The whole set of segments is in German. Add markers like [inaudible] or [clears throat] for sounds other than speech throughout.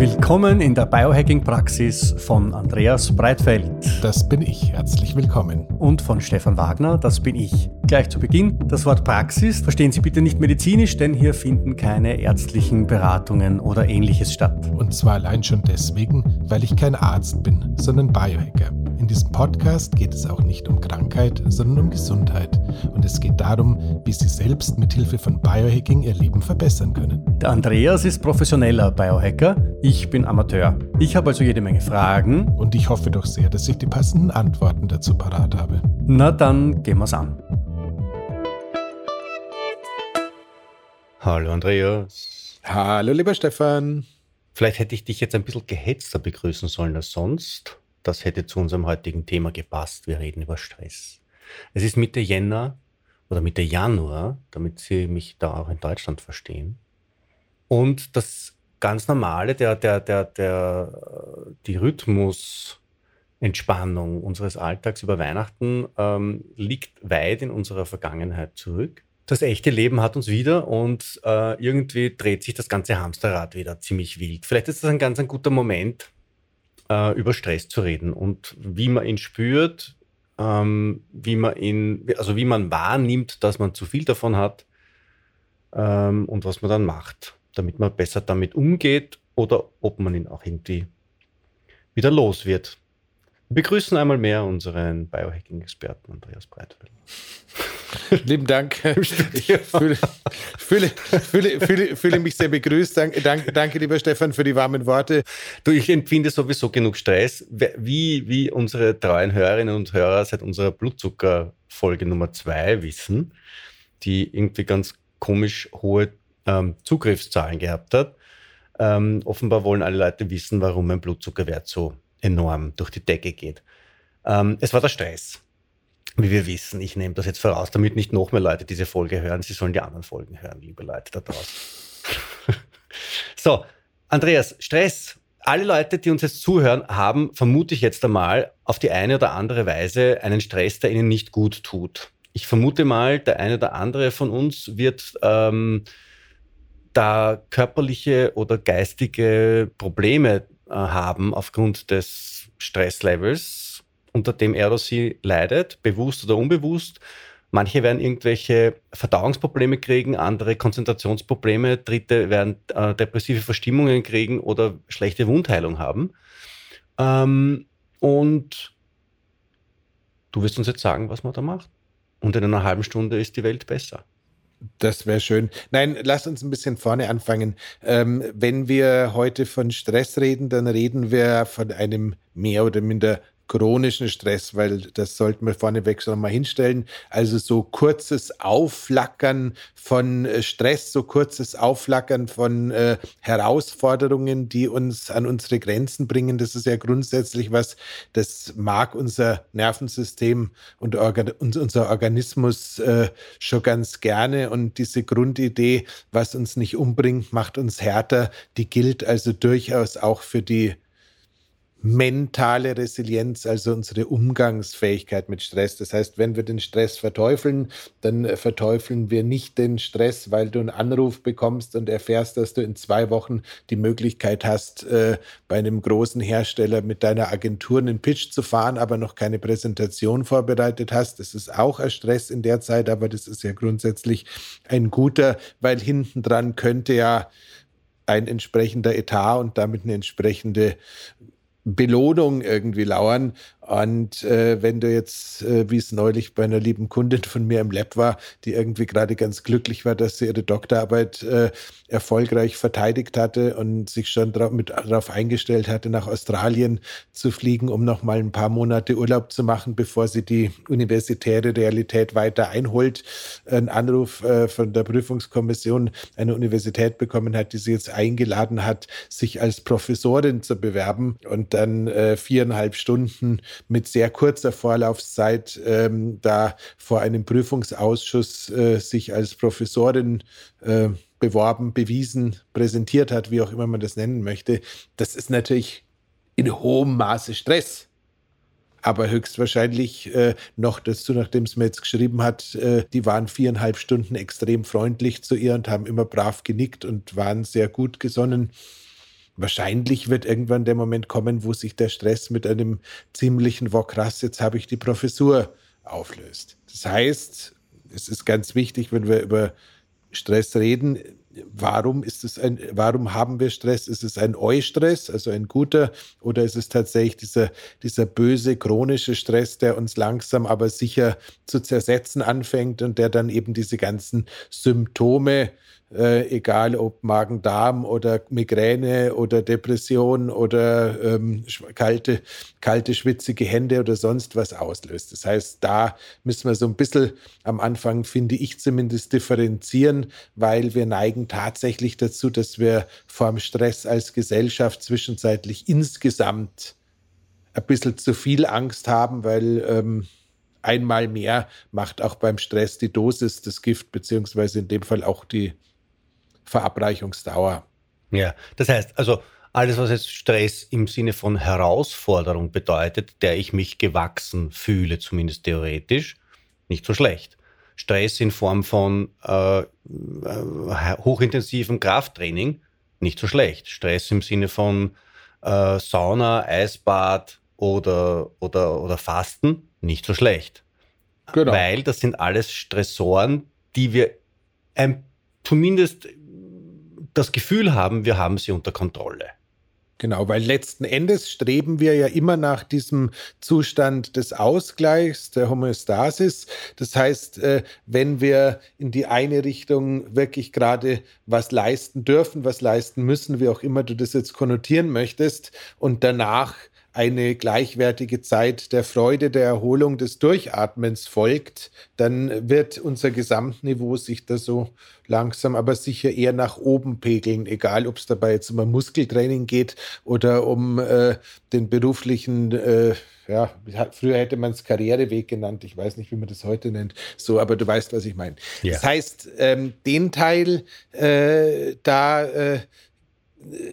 Willkommen in der Biohacking-Praxis von Andreas Breitfeld. Das bin ich. Herzlich willkommen. Und von Stefan Wagner. Das bin ich. Gleich zu Beginn. Das Wort Praxis verstehen Sie bitte nicht medizinisch, denn hier finden keine ärztlichen Beratungen oder ähnliches statt. Und zwar allein schon deswegen, weil ich kein Arzt bin, sondern Biohacker. In diesem Podcast geht es auch nicht um Krankheit, sondern um Gesundheit. Und es geht darum, wie Sie selbst mit Hilfe von Biohacking Ihr Leben verbessern können. Der Andreas ist professioneller Biohacker, ich bin Amateur. Ich habe also jede Menge Fragen. Und ich hoffe doch sehr, dass ich die passenden Antworten dazu parat habe. Na dann gehen wir's an. Hallo Andreas. Hallo lieber Stefan. Vielleicht hätte ich dich jetzt ein bisschen gehetzter begrüßen sollen als sonst. Das hätte zu unserem heutigen Thema gepasst. Wir reden über Stress. Es ist Mitte Jänner oder Mitte Januar, damit Sie mich da auch in Deutschland verstehen. Und das ganz normale, der, der, der, der, die Rhythmusentspannung unseres Alltags über Weihnachten ähm, liegt weit in unserer Vergangenheit zurück. Das echte Leben hat uns wieder und äh, irgendwie dreht sich das ganze Hamsterrad wieder ziemlich wild. Vielleicht ist das ein ganz ein guter Moment, äh, über Stress zu reden und wie man ihn spürt, ähm, wie man ihn, also wie man wahrnimmt, dass man zu viel davon hat ähm, und was man dann macht, damit man besser damit umgeht oder ob man ihn auch irgendwie wieder los wird. Wir begrüßen einmal mehr unseren Biohacking-Experten Andreas Breitfeld. Lieben Dank. [laughs] Ich fühle, fühle, fühle, fühle, mich sehr begrüßt. Danke, danke, danke, lieber Stefan, für die warmen Worte. Du, ich empfinde sowieso genug Stress. Wie, wie unsere treuen Hörerinnen und Hörer seit unserer Blutzuckerfolge Nummer zwei wissen, die irgendwie ganz komisch hohe ähm, Zugriffszahlen gehabt hat. Ähm, offenbar wollen alle Leute wissen, warum mein Blutzuckerwert so enorm durch die Decke geht. Ähm, es war der Stress wie wir wissen, ich nehme das jetzt voraus, damit nicht noch mehr Leute diese Folge hören. Sie sollen die anderen Folgen hören, liebe Leute da draußen. [laughs] so, Andreas, Stress. Alle Leute, die uns jetzt zuhören, haben, vermute ich jetzt einmal, auf die eine oder andere Weise einen Stress, der ihnen nicht gut tut. Ich vermute mal, der eine oder andere von uns wird ähm, da körperliche oder geistige Probleme äh, haben aufgrund des Stresslevels unter dem er oder sie leidet, bewusst oder unbewusst. Manche werden irgendwelche Verdauungsprobleme kriegen, andere Konzentrationsprobleme, dritte werden äh, depressive Verstimmungen kriegen oder schlechte Wundheilung haben. Ähm, und du wirst uns jetzt sagen, was man da macht. Und in einer halben Stunde ist die Welt besser. Das wäre schön. Nein, lass uns ein bisschen vorne anfangen. Ähm, wenn wir heute von Stress reden, dann reden wir von einem mehr oder minder chronischen Stress, weil das sollten wir vorneweg schon mal hinstellen. Also so kurzes Aufflackern von äh, Stress, so kurzes Aufflackern von äh, Herausforderungen, die uns an unsere Grenzen bringen. Das ist ja grundsätzlich was, das mag unser Nervensystem und, Organ und unser Organismus äh, schon ganz gerne. Und diese Grundidee, was uns nicht umbringt, macht uns härter, die gilt also durchaus auch für die mentale Resilienz, also unsere Umgangsfähigkeit mit Stress. Das heißt, wenn wir den Stress verteufeln, dann äh, verteufeln wir nicht den Stress, weil du einen Anruf bekommst und erfährst, dass du in zwei Wochen die Möglichkeit hast, äh, bei einem großen Hersteller mit deiner Agentur einen Pitch zu fahren, aber noch keine Präsentation vorbereitet hast. Das ist auch ein Stress in der Zeit, aber das ist ja grundsätzlich ein guter, weil hinten dran könnte ja ein entsprechender Etat und damit eine entsprechende Belohnung irgendwie lauern. Und äh, wenn du jetzt, äh, wie es neulich bei einer lieben Kundin von mir im Lab war, die irgendwie gerade ganz glücklich war, dass sie ihre Doktorarbeit äh, erfolgreich verteidigt hatte und sich schon darauf, mit, darauf eingestellt hatte, nach Australien zu fliegen, um noch mal ein paar Monate Urlaub zu machen, bevor sie die universitäre Realität weiter einholt, einen Anruf äh, von der Prüfungskommission einer Universität bekommen hat, die sie jetzt eingeladen hat, sich als Professorin zu bewerben und dann äh, viereinhalb Stunden mit sehr kurzer Vorlaufzeit ähm, da vor einem Prüfungsausschuss äh, sich als Professorin äh, beworben, bewiesen, präsentiert hat, wie auch immer man das nennen möchte, das ist natürlich in hohem Maße Stress. Aber höchstwahrscheinlich äh, noch dazu, nachdem es mir jetzt geschrieben hat, äh, die waren viereinhalb Stunden extrem freundlich zu ihr und haben immer brav genickt und waren sehr gut gesonnen. Wahrscheinlich wird irgendwann der Moment kommen, wo sich der Stress mit einem ziemlichen Wokrass, jetzt habe ich die Professur, auflöst. Das heißt, es ist ganz wichtig, wenn wir über Stress reden, warum ist es ein, warum haben wir Stress? Ist es ein Eustress, also ein guter, oder ist es tatsächlich dieser, dieser böse chronische Stress, der uns langsam aber sicher zu zersetzen anfängt und der dann eben diese ganzen Symptome äh, egal ob Magen-Darm oder Migräne oder Depression oder ähm, kalte, kalte, schwitzige Hände oder sonst was auslöst. Das heißt, da müssen wir so ein bisschen am Anfang, finde ich zumindest, differenzieren, weil wir neigen tatsächlich dazu, dass wir vor dem Stress als Gesellschaft zwischenzeitlich insgesamt ein bisschen zu viel Angst haben, weil ähm, einmal mehr macht auch beim Stress die Dosis das Gift, beziehungsweise in dem Fall auch die Verabreichungsdauer. Ja, das heißt, also alles, was jetzt Stress im Sinne von Herausforderung bedeutet, der ich mich gewachsen fühle, zumindest theoretisch, nicht so schlecht. Stress in Form von äh, äh hochintensivem Krafttraining, nicht so schlecht. Stress im Sinne von äh, Sauna, Eisbad oder, oder, oder Fasten, nicht so schlecht. Genau. Weil das sind alles Stressoren, die wir ein, zumindest das Gefühl haben, wir haben sie unter Kontrolle. Genau, weil letzten Endes streben wir ja immer nach diesem Zustand des Ausgleichs, der Homöostasis. Das heißt, äh, wenn wir in die eine Richtung wirklich gerade was leisten dürfen, was leisten müssen, wie auch immer du das jetzt konnotieren möchtest, und danach eine gleichwertige Zeit der Freude, der Erholung, des Durchatmens folgt, dann wird unser Gesamtniveau sich da so langsam, aber sicher eher nach oben pegeln, egal ob es dabei jetzt um ein Muskeltraining geht oder um äh, den beruflichen, äh, ja, früher hätte man es Karriereweg genannt, ich weiß nicht, wie man das heute nennt, so, aber du weißt, was ich meine. Ja. Das heißt, ähm, den Teil, äh, da äh,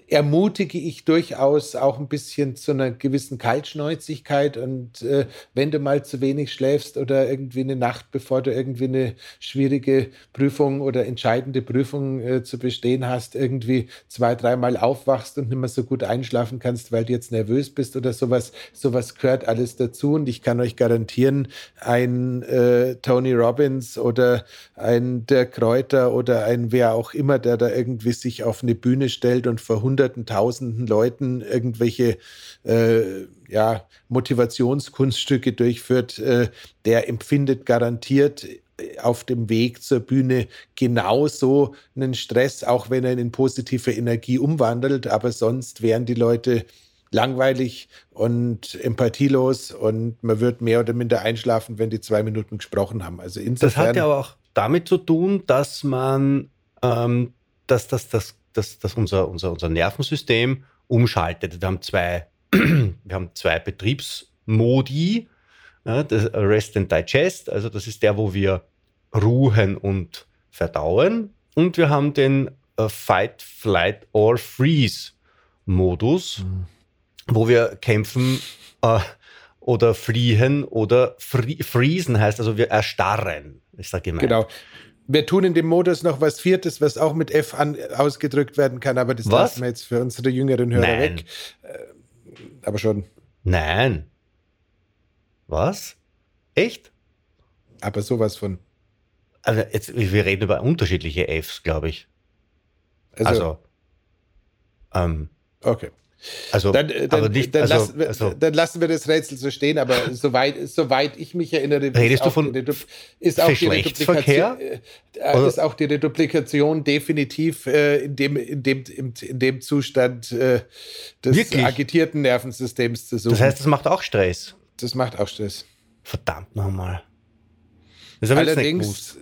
ermutige ich durchaus auch ein bisschen zu einer gewissen Kaltschnäuzigkeit. Und äh, wenn du mal zu wenig schläfst oder irgendwie eine Nacht, bevor du irgendwie eine schwierige Prüfung oder entscheidende Prüfung äh, zu bestehen hast, irgendwie zwei, dreimal aufwachst und nicht mehr so gut einschlafen kannst, weil du jetzt nervös bist oder sowas, sowas gehört alles dazu. Und ich kann euch garantieren, ein äh, Tony Robbins oder ein Dirk Kräuter oder ein wer auch immer, der da irgendwie sich auf eine Bühne stellt und und vor hunderten, tausenden Leuten irgendwelche äh, ja, Motivationskunststücke durchführt, äh, der empfindet garantiert äh, auf dem Weg zur Bühne genauso einen Stress, auch wenn er ihn in positive Energie umwandelt. Aber sonst wären die Leute langweilig und empathielos und man wird mehr oder minder einschlafen, wenn die zwei Minuten gesprochen haben. Also insofern, das hat ja aber auch damit zu tun, dass man, ähm, dass das, das dass, dass unser, unser, unser Nervensystem umschaltet. Wir haben zwei, [clears throat] wir haben zwei Betriebsmodi. Ja, das Rest and Digest, also das ist der, wo wir ruhen und verdauen. Und wir haben den uh, Fight, Flight or Freeze Modus, mhm. wo wir kämpfen uh, oder fliehen oder fri friesen heißt, also wir erstarren, ist da gemeint. Genau wir tun in dem Modus noch was Viertes, was auch mit F an, ausgedrückt werden kann, aber das was? lassen wir jetzt für unsere jüngeren Hörer Nein. weg. Äh, aber schon. Nein. Was? Echt? Aber sowas von. Also jetzt, wir reden über unterschiedliche Fs, glaube ich. Also, also ähm, okay. Also, dann, dann, nicht, dann, also, lassen wir, also, dann, lassen wir, das Rätsel so stehen, aber [laughs] soweit, soweit ich mich erinnere, redest du von ist auch, die Reduplikation, äh, ist auch die Reduplikation definitiv äh, in, dem, in, dem, in dem Zustand äh, des Wirklich? agitierten Nervensystems zu suchen. Das heißt, das macht auch Stress. Das macht auch Stress. Verdammt nochmal. Allerdings,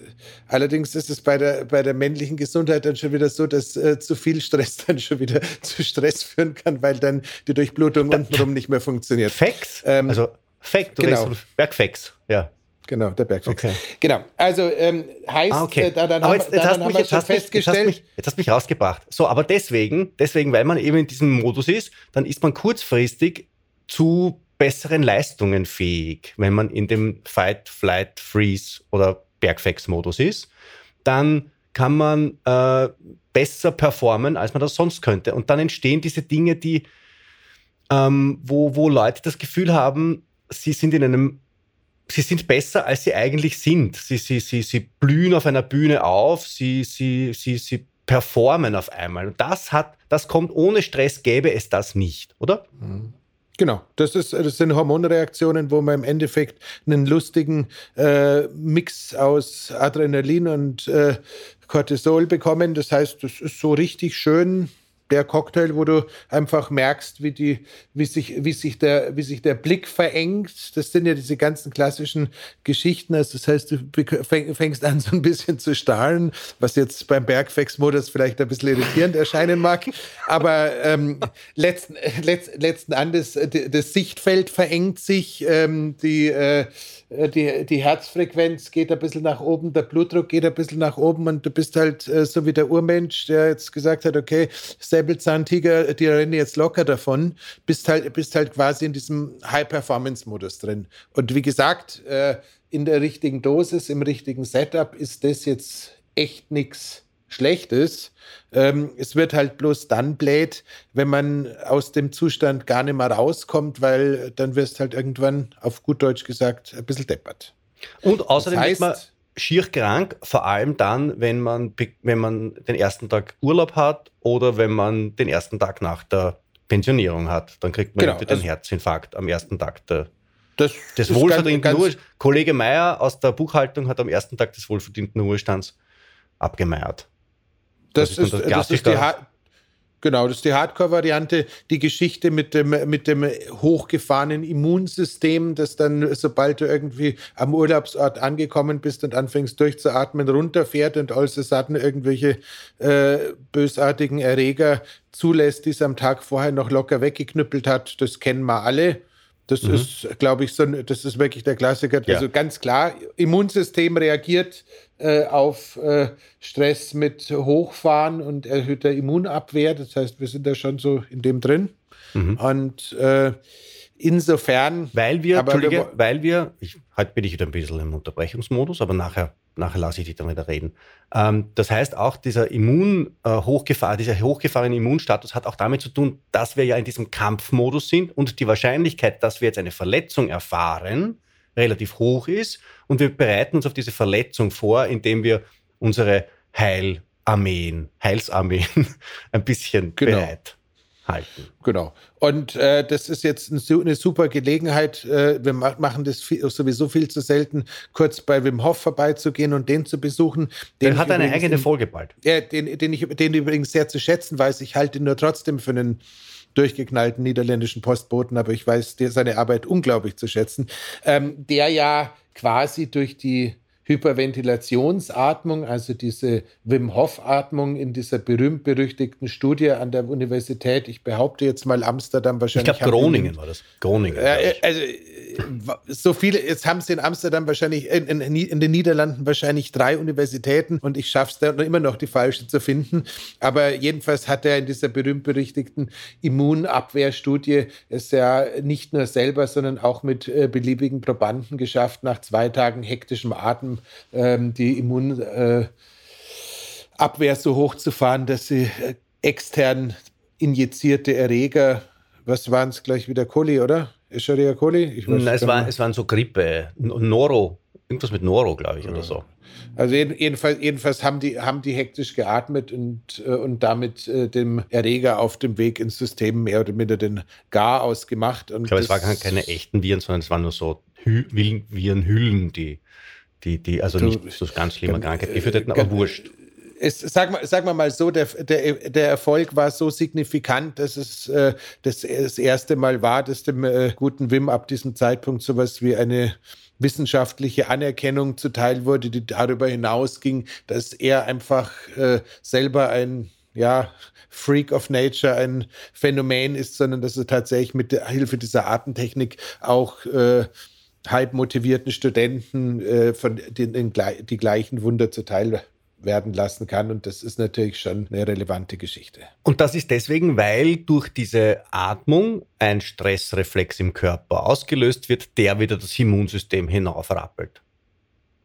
allerdings ist es bei der, bei der männlichen Gesundheit dann schon wieder so, dass äh, zu viel Stress [laughs] dann schon wieder zu Stress führen kann, weil dann die Durchblutung da, untenrum nicht mehr funktioniert. Facts? Ähm, also Fact, du genau. Bergfacts, ja. Genau, der Bergfix. Okay. Genau. Also ähm, heißt, ah, okay. äh, da, dann aber jetzt, jetzt, hast, mich, jetzt, hast mich, jetzt, hast mich, jetzt hast mich rausgebracht. So, aber deswegen, deswegen, weil man eben in diesem Modus ist, dann ist man kurzfristig zu besseren Leistungen fähig, wenn man in dem Fight, Flight, Freeze oder Bergfex-Modus ist. Dann kann man äh, besser performen, als man das sonst könnte. Und dann entstehen diese Dinge, die, ähm, wo, wo Leute das Gefühl haben, sie sind in einem sie sind besser, als sie eigentlich sind. Sie, sie, sie, sie blühen auf einer Bühne auf, sie, sie, sie, sie performen auf einmal. Und das hat, das kommt ohne Stress, gäbe es das nicht, oder? Mhm. Genau, das, ist, das sind Hormonreaktionen, wo man im Endeffekt einen lustigen äh, Mix aus Adrenalin und äh, Cortisol bekommen. Das heißt, das ist so richtig schön der Cocktail, wo du einfach merkst, wie, die, wie, sich, wie, sich der, wie sich der Blick verengt. Das sind ja diese ganzen klassischen Geschichten. Also das heißt, du fängst an, so ein bisschen zu stahlen, was jetzt beim Bergfex-Modus vielleicht ein bisschen irritierend erscheinen mag. Aber ähm, letzten, letzt, letzten Endes, das Sichtfeld verengt sich, ähm, die äh, äh, die, die Herzfrequenz geht ein bisschen nach oben, der Blutdruck geht ein bisschen nach oben und du bist halt äh, so wie der Urmensch, der jetzt gesagt hat, okay, Säbelzahntiger, die rennen jetzt locker davon, bist halt, bist halt quasi in diesem High-Performance-Modus drin. Und wie gesagt, äh, in der richtigen Dosis, im richtigen Setup ist das jetzt echt nichts schlecht ist. Ähm, es wird halt bloß dann blöd, wenn man aus dem Zustand gar nicht mehr rauskommt, weil dann wirst halt irgendwann, auf gut Deutsch gesagt, ein bisschen deppert. Und außerdem das heißt, wird man schier krank, vor allem dann, wenn man, wenn man den ersten Tag Urlaub hat oder wenn man den ersten Tag nach der Pensionierung hat. Dann kriegt man genau, den also, Herzinfarkt am ersten Tag der, das des wohlverdienten Ruhestands. Kollege Meier aus der Buchhaltung hat am ersten Tag des wohlverdienten Ruhestands abgemeiert. Das, das, ist, das ist die Genau, das ist die Hardcore-Variante. Die Geschichte mit dem, mit dem hochgefahrenen Immunsystem, das dann, sobald du irgendwie am Urlaubsort angekommen bist und anfängst durchzuatmen, runterfährt und alles Satten irgendwelche äh, bösartigen Erreger zulässt, die es am Tag vorher noch locker weggeknüppelt hat, das kennen wir alle. Das mhm. ist, glaube ich, so, das ist wirklich der Klassiker. Ja. Also ganz klar, Immunsystem reagiert äh, auf äh, Stress mit Hochfahren und erhöhter Immunabwehr. Das heißt, wir sind da schon so in dem drin. Mhm. Und äh, insofern. Weil wir, Entschuldige, weil wir, ich, heute bin ich wieder ein bisschen im Unterbrechungsmodus, aber nachher, nachher lasse ich dich dann wieder reden. Ähm, das heißt, auch dieser Immun, äh, hochgefahr, dieser hochgefahrene Immunstatus hat auch damit zu tun, dass wir ja in diesem Kampfmodus sind und die Wahrscheinlichkeit, dass wir jetzt eine Verletzung erfahren, relativ hoch ist. Und wir bereiten uns auf diese Verletzung vor, indem wir unsere Heilarmeen, Heilsarmeen [laughs] ein bisschen genau. bereit halten. Genau. Und äh, das ist jetzt eine super Gelegenheit. Äh, wir machen das viel, sowieso viel zu selten, kurz bei Wim Hof vorbeizugehen und den zu besuchen. Der hat eine eigene Folge bald. Ja, den, den ich den übrigens sehr zu schätzen weiß. Ich halte ihn nur trotzdem für einen durchgeknallten niederländischen Postboten, aber ich weiß seine Arbeit unglaublich zu schätzen, ähm, der ja quasi durch die Hyperventilationsatmung, also diese Wim Hof-Atmung in dieser berühmt-berüchtigten Studie an der Universität, ich behaupte jetzt mal Amsterdam wahrscheinlich. Ich glaube, Groningen war das. Groningen. Äh, also, so viele, jetzt haben sie in Amsterdam wahrscheinlich, in, in, in den Niederlanden wahrscheinlich drei Universitäten und ich schaffe es da immer noch die falsche zu finden. Aber jedenfalls hat er in dieser berühmt-berüchtigten Immunabwehrstudie es ja nicht nur selber, sondern auch mit äh, beliebigen Probanden geschafft, nach zwei Tagen hektischem Atem ähm, die Immunabwehr äh, so hochzufahren, dass sie äh, extern injizierte Erreger, was waren es gleich wieder, Coli, oder? Escherichia coli? Ich weiß Nein, es, war, es waren so Grippe, Noro, irgendwas mit Noro, glaube ich, ja. oder so. Also jedenfalls, jedenfalls haben, die, haben die hektisch geatmet und, äh, und damit äh, dem Erreger auf dem Weg ins System mehr oder minder den Gar ausgemacht. Und ich glaube, es waren keine echten Viren, sondern es waren nur so Hü Virenhüllen, die, die, die also du, nicht so ganz schlimmer Krankheit geführt hätten, aber wurscht es, sag, mal, sag mal mal so, der, der, der Erfolg war so signifikant, dass es äh, das, das erste Mal war, dass dem äh, guten Wim ab diesem Zeitpunkt sowas wie eine wissenschaftliche Anerkennung zuteil wurde, die darüber hinausging, dass er einfach äh, selber ein ja, Freak of Nature ein Phänomen ist, sondern dass er tatsächlich mit der Hilfe dieser Artentechnik auch äh, halb motivierten Studenten äh, von den, den, die gleichen Wunder zuteil werden lassen kann. Und das ist natürlich schon eine relevante Geschichte. Und das ist deswegen, weil durch diese Atmung ein Stressreflex im Körper ausgelöst wird, der wieder das Immunsystem hinaufrappelt.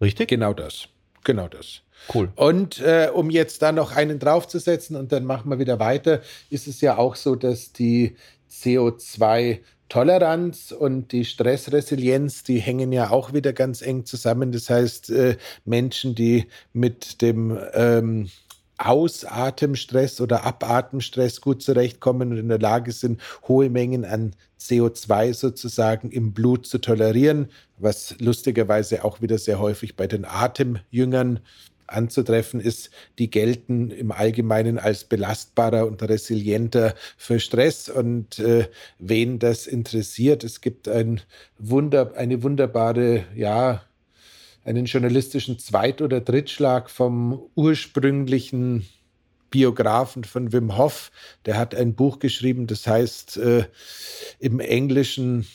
Richtig? Genau das. Genau das. Cool. Und äh, um jetzt da noch einen draufzusetzen und dann machen wir wieder weiter, ist es ja auch so, dass die CO2 Toleranz und die Stressresilienz, die hängen ja auch wieder ganz eng zusammen. Das heißt, äh, Menschen, die mit dem ähm, Ausatemstress oder Abatemstress gut zurechtkommen und in der Lage sind, hohe Mengen an CO2 sozusagen im Blut zu tolerieren, was lustigerweise auch wieder sehr häufig bei den Atemjüngern anzutreffen ist, die gelten im Allgemeinen als belastbarer und resilienter für Stress. Und äh, wen das interessiert, es gibt ein Wunder, eine wunderbare, ja, einen journalistischen Zweit- oder Drittschlag vom ursprünglichen Biografen von Wim Hof. Der hat ein Buch geschrieben, das heißt äh, im Englischen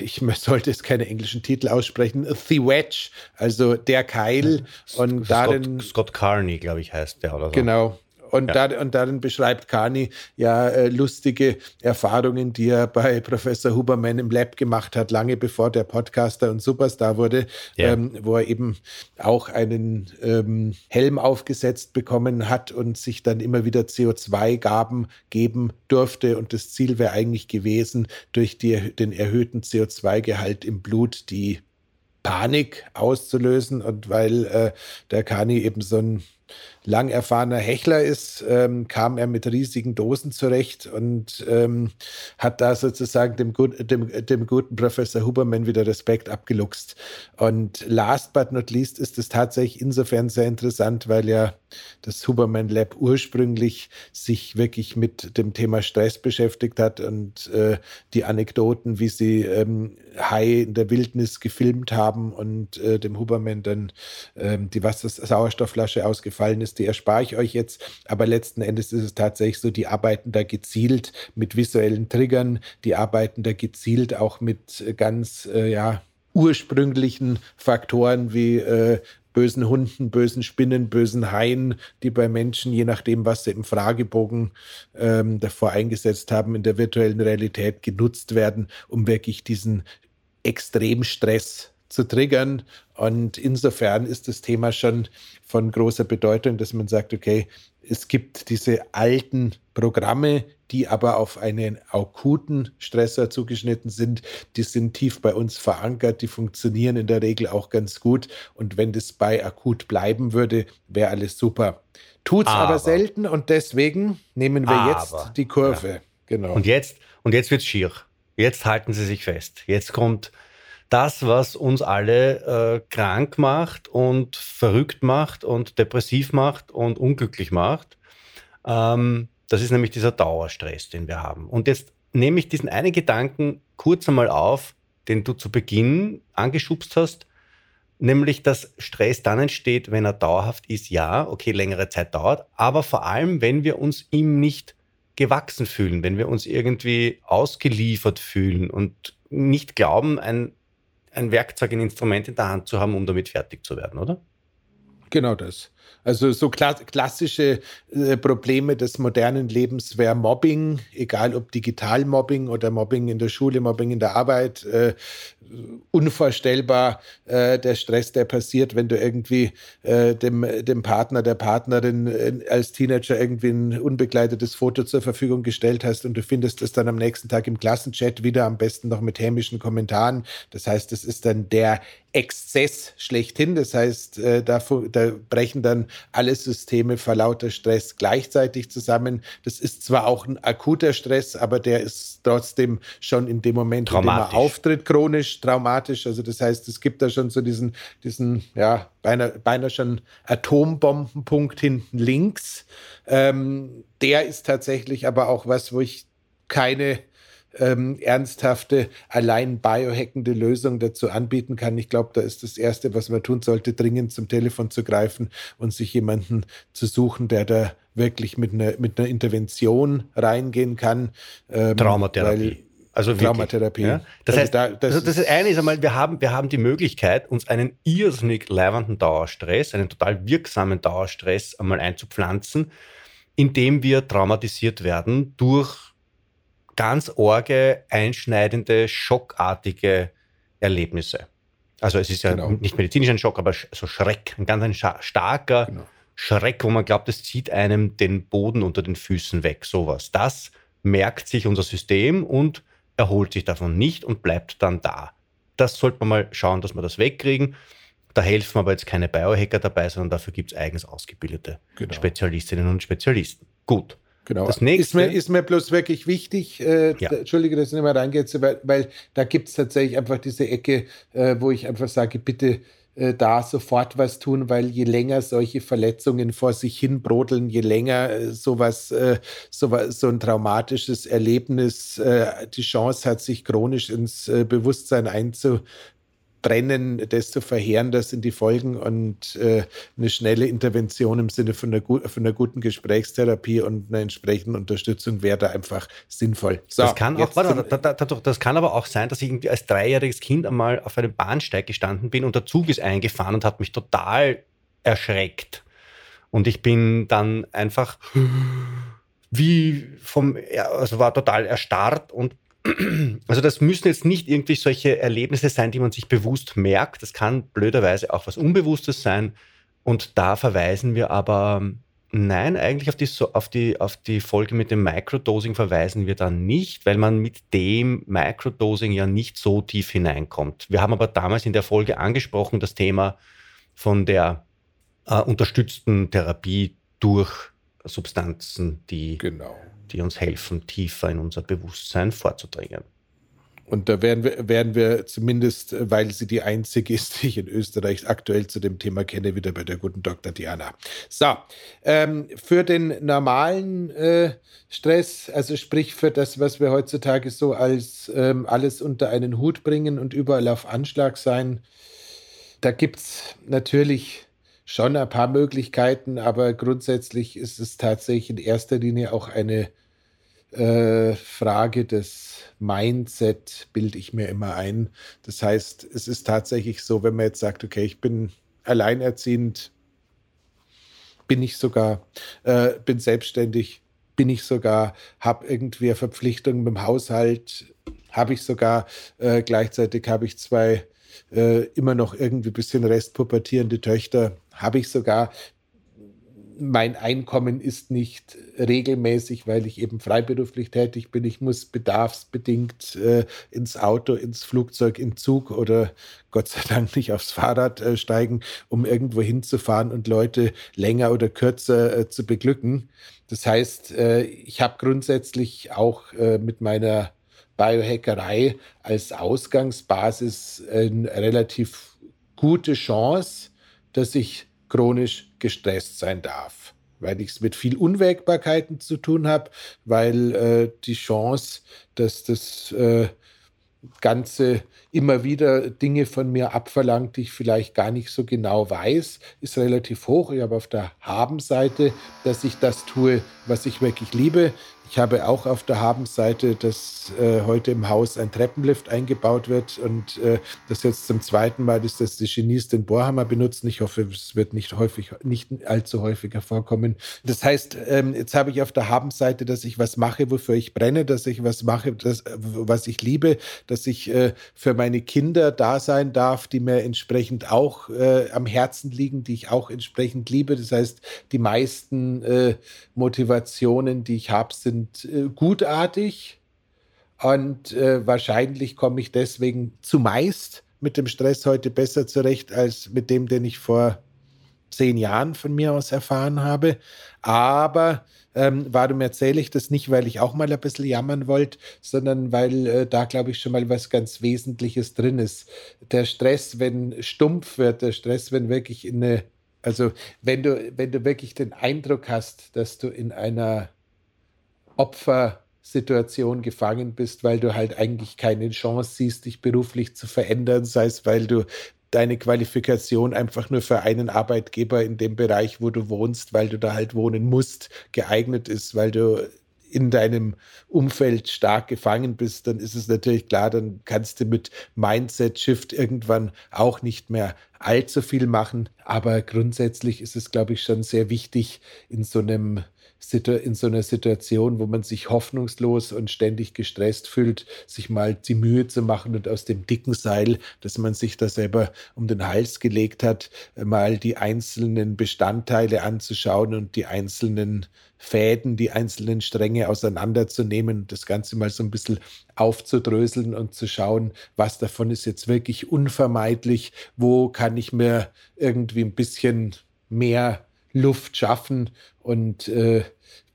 ich sollte jetzt keine englischen Titel aussprechen, The Wedge, also der Keil. Und Scott, darin. Scott Carney, glaube ich, heißt der oder so. Genau. Und, ja. da, und darin beschreibt Kani ja äh, lustige Erfahrungen, die er bei [laughs] Professor Huberman im Lab gemacht hat, lange bevor der Podcaster und Superstar wurde, ja. ähm, wo er eben auch einen ähm, Helm aufgesetzt bekommen hat und sich dann immer wieder CO2-Gaben geben durfte. Und das Ziel wäre eigentlich gewesen, durch die, den erhöhten CO2-Gehalt im Blut die Panik auszulösen. Und weil äh, der Kani eben so ein lang erfahrener Hechler ist, ähm, kam er mit riesigen Dosen zurecht und ähm, hat da sozusagen dem, gut, dem, dem guten Professor Huberman wieder Respekt abgeluchst. Und last but not least ist es tatsächlich insofern sehr interessant, weil ja das Huberman Lab ursprünglich sich wirklich mit dem Thema Stress beschäftigt hat und äh, die Anekdoten, wie sie ähm, Hai in der Wildnis gefilmt haben und äh, dem Huberman dann ähm, die Wassersauerstoffflasche ausgefallen ist, die erspare ich euch jetzt. Aber letzten Endes ist es tatsächlich so, die arbeiten da gezielt mit visuellen Triggern, die arbeiten da gezielt auch mit ganz, äh, ja, ursprünglichen Faktoren wie äh, bösen Hunden, bösen Spinnen, bösen Haien, die bei Menschen, je nachdem, was sie im Fragebogen ähm, davor eingesetzt haben, in der virtuellen Realität genutzt werden, um wirklich diesen Extremstress zu triggern. Und insofern ist das Thema schon von großer Bedeutung, dass man sagt, okay, es gibt diese alten Programme, die aber auf einen akuten Stressor zugeschnitten sind. Die sind tief bei uns verankert, die funktionieren in der Regel auch ganz gut. Und wenn das bei akut bleiben würde, wäre alles super. Tut's aber, aber selten und deswegen nehmen wir aber, jetzt die Kurve. Ja. Genau. Und jetzt, und jetzt wird's schier. Jetzt halten Sie sich fest. Jetzt kommt das, was uns alle äh, krank macht und verrückt macht und depressiv macht und unglücklich macht. Ähm, das ist nämlich dieser Dauerstress, den wir haben. Und jetzt nehme ich diesen einen Gedanken kurz einmal auf, den du zu Beginn angeschubst hast, nämlich dass Stress dann entsteht, wenn er dauerhaft ist. Ja, okay, längere Zeit dauert, aber vor allem, wenn wir uns ihm nicht gewachsen fühlen, wenn wir uns irgendwie ausgeliefert fühlen und nicht glauben, ein ein Werkzeug, ein Instrument in der Hand zu haben, um damit fertig zu werden, oder? Genau das. Also so klassische äh, Probleme des modernen Lebens wäre Mobbing, egal ob digital Mobbing oder Mobbing in der Schule, Mobbing in der Arbeit. Äh, unvorstellbar äh, der Stress, der passiert, wenn du irgendwie äh, dem, dem Partner, der Partnerin äh, als Teenager irgendwie ein unbegleitetes Foto zur Verfügung gestellt hast und du findest es dann am nächsten Tag im Klassenchat wieder, am besten noch mit hämischen Kommentaren. Das heißt, es ist dann der Exzess schlechthin. Das heißt, äh, da, da brechen dann alle Systeme vor lauter Stress gleichzeitig zusammen. Das ist zwar auch ein akuter Stress, aber der ist trotzdem schon in dem Moment, in dem er auftritt, chronisch traumatisch. Also das heißt, es gibt da schon so diesen, diesen ja, beinahe, beinahe schon Atombombenpunkt hinten links. Ähm, der ist tatsächlich aber auch was, wo ich keine ähm, ernsthafte, allein biohackende Lösung dazu anbieten kann. Ich glaube, da ist das Erste, was man tun sollte, dringend zum Telefon zu greifen und sich jemanden zu suchen, der da wirklich mit einer, mit einer Intervention reingehen kann. Ähm, Traumatherapie. Also Traumatherapie. Ja? Das also heißt, da, das, also das eine ist einmal, wir haben, wir haben die Möglichkeit, uns einen irrsinnig leibenden Dauerstress, einen total wirksamen Dauerstress einmal einzupflanzen, indem wir traumatisiert werden durch ganz orge, einschneidende, schockartige Erlebnisse. Also es ist ja genau. nicht medizinisch ein Schock, aber so Schreck, ein ganz ein starker genau. Schreck, wo man glaubt, es zieht einem den Boden unter den Füßen weg, sowas. Das merkt sich unser System und erholt sich davon nicht und bleibt dann da. Das sollte man mal schauen, dass wir das wegkriegen. Da helfen aber jetzt keine Biohacker dabei, sondern dafür gibt es eigens ausgebildete genau. Spezialistinnen und Spezialisten. Gut. Genau. Das nächste, ist, mir, ist mir bloß wirklich wichtig, äh, ja. Entschuldige, dass ich nicht mehr reingehe, weil, weil da gibt es tatsächlich einfach diese Ecke, äh, wo ich einfach sage, bitte äh, da sofort was tun, weil je länger solche Verletzungen vor sich hin brodeln, je länger äh, sowas, äh, sowas, so ein traumatisches Erlebnis äh, die Chance hat, sich chronisch ins Bewusstsein einzu, brennen, desto verheerender sind die Folgen und äh, eine schnelle Intervention im Sinne von einer, von einer, guten Gesprächstherapie und einer entsprechenden Unterstützung wäre da einfach sinnvoll. So, das, kann auch, warte, da, da, das kann aber auch sein, dass ich irgendwie als dreijähriges Kind einmal auf einem Bahnsteig gestanden bin und der Zug ist eingefahren und hat mich total erschreckt. Und ich bin dann einfach wie vom, also war total erstarrt und also das müssen jetzt nicht irgendwie solche Erlebnisse sein, die man sich bewusst merkt. Das kann blöderweise auch was Unbewusstes sein. Und da verweisen wir aber, nein, eigentlich auf die, auf die, auf die Folge mit dem Microdosing verweisen wir dann nicht, weil man mit dem Microdosing ja nicht so tief hineinkommt. Wir haben aber damals in der Folge angesprochen, das Thema von der äh, unterstützten Therapie durch Substanzen, die genau die uns helfen, tiefer in unser Bewusstsein vorzudringen. Und da werden wir, werden wir zumindest, weil sie die einzige ist, die ich in Österreich aktuell zu dem Thema kenne, wieder bei der guten Dr. Diana. So, ähm, für den normalen äh, Stress, also sprich für das, was wir heutzutage so als ähm, alles unter einen Hut bringen und überall auf Anschlag sein, da gibt es natürlich schon ein paar Möglichkeiten, aber grundsätzlich ist es tatsächlich in erster Linie auch eine äh, Frage des Mindset, bilde ich mir immer ein. Das heißt, es ist tatsächlich so, wenn man jetzt sagt, okay, ich bin alleinerziehend, bin ich sogar, äh, bin selbstständig, bin ich sogar, habe irgendwie Verpflichtungen mit dem Haushalt, habe ich sogar, äh, gleichzeitig habe ich zwei äh, immer noch irgendwie ein bisschen restpubertierende Töchter, habe ich sogar. Mein Einkommen ist nicht regelmäßig, weil ich eben freiberuflich tätig bin. Ich muss bedarfsbedingt äh, ins Auto, ins Flugzeug, in Zug oder Gott sei Dank nicht aufs Fahrrad äh, steigen, um irgendwo hinzufahren und Leute länger oder kürzer äh, zu beglücken. Das heißt, äh, ich habe grundsätzlich auch mit meiner Biohackerei als Ausgangsbasis eine relativ gute Chance, dass ich chronisch gestresst sein darf, weil ich es mit viel Unwägbarkeiten zu tun habe, weil äh, die Chance, dass das äh, Ganze immer wieder Dinge von mir abverlangt, die ich vielleicht gar nicht so genau weiß, ist relativ hoch. Ich habe auf der Haben-Seite, dass ich das tue, was ich wirklich liebe. Ich habe auch auf der Habenseite, dass äh, heute im Haus ein Treppenlift eingebaut wird und äh, das jetzt zum zweiten Mal ist, dass die Genies den Bohrhammer benutzen. Ich hoffe, es wird nicht häufig, nicht allzu häufiger vorkommen. Das heißt, ähm, jetzt habe ich auf der Habenseite, dass ich was mache, wofür ich brenne, dass ich was mache, das, was ich liebe, dass ich äh, für meine Kinder da sein darf, die mir entsprechend auch äh, am Herzen liegen, die ich auch entsprechend liebe. Das heißt, die meisten äh, Motivationen, die ich habe, sind sind äh, gutartig und äh, wahrscheinlich komme ich deswegen zumeist mit dem Stress heute besser zurecht als mit dem, den ich vor zehn Jahren von mir aus erfahren habe. Aber ähm, warum erzähle ich das nicht, weil ich auch mal ein bisschen jammern wollte, sondern weil äh, da, glaube ich, schon mal was ganz Wesentliches drin ist. Der Stress, wenn stumpf wird, der Stress, wenn wirklich in eine, also wenn du, wenn du wirklich den Eindruck hast, dass du in einer Opfersituation gefangen bist, weil du halt eigentlich keine Chance siehst, dich beruflich zu verändern, sei es, weil du deine Qualifikation einfach nur für einen Arbeitgeber in dem Bereich, wo du wohnst, weil du da halt wohnen musst, geeignet ist, weil du in deinem Umfeld stark gefangen bist, dann ist es natürlich klar, dann kannst du mit Mindset-Shift irgendwann auch nicht mehr allzu viel machen. Aber grundsätzlich ist es, glaube ich, schon sehr wichtig, in so einem in so einer Situation, wo man sich hoffnungslos und ständig gestresst fühlt, sich mal die Mühe zu machen und aus dem dicken Seil, das man sich da selber um den Hals gelegt hat, mal die einzelnen Bestandteile anzuschauen und die einzelnen Fäden, die einzelnen Stränge auseinanderzunehmen das Ganze mal so ein bisschen aufzudröseln und zu schauen, was davon ist jetzt wirklich unvermeidlich, wo kann ich mir irgendwie ein bisschen mehr Luft schaffen und äh,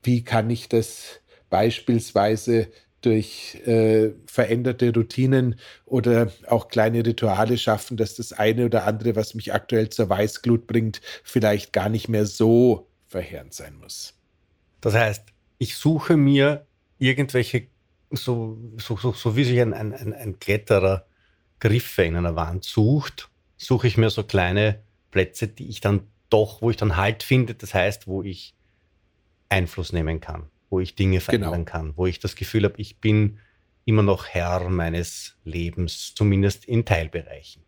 wie kann ich das beispielsweise durch äh, veränderte Routinen oder auch kleine Rituale schaffen, dass das eine oder andere, was mich aktuell zur Weißglut bringt, vielleicht gar nicht mehr so verheerend sein muss. Das heißt, ich suche mir irgendwelche, so, so, so, so wie sich ein, ein, ein Kletterer Griffe in einer Wand sucht, suche ich mir so kleine Plätze, die ich dann doch, wo ich dann Halt finde, das heißt, wo ich Einfluss nehmen kann, wo ich Dinge verändern genau. kann, wo ich das Gefühl habe, ich bin immer noch Herr meines Lebens, zumindest in Teilbereichen.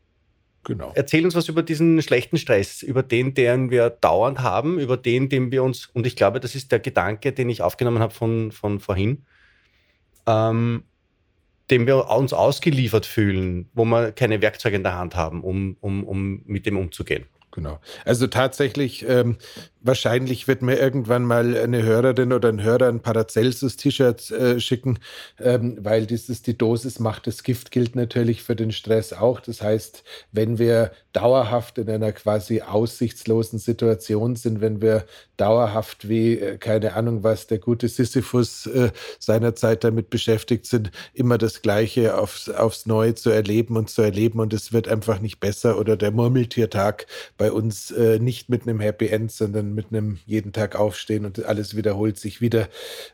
Genau. Erzähl uns was über diesen schlechten Stress, über den, den wir dauernd haben, über den, den wir uns, und ich glaube, das ist der Gedanke, den ich aufgenommen habe von, von vorhin, ähm, dem wir uns ausgeliefert fühlen, wo wir keine Werkzeuge in der Hand haben, um, um, um mit dem umzugehen. Genau. Also tatsächlich ähm, wahrscheinlich wird mir irgendwann mal eine Hörerin oder ein Hörer ein Paracelsus-T-Shirt äh, schicken, ähm, weil dieses die Dosis macht das Gift gilt natürlich für den Stress auch. Das heißt, wenn wir dauerhaft in einer quasi aussichtslosen Situation sind, wenn wir dauerhaft wie, äh, keine Ahnung was, der gute Sisyphus äh, seinerzeit damit beschäftigt sind, immer das Gleiche aufs, aufs Neue zu erleben und zu erleben und es wird einfach nicht besser oder der Murmeltiertag bei uns äh, nicht mit einem Happy End, sondern mit einem jeden Tag aufstehen und alles wiederholt sich wieder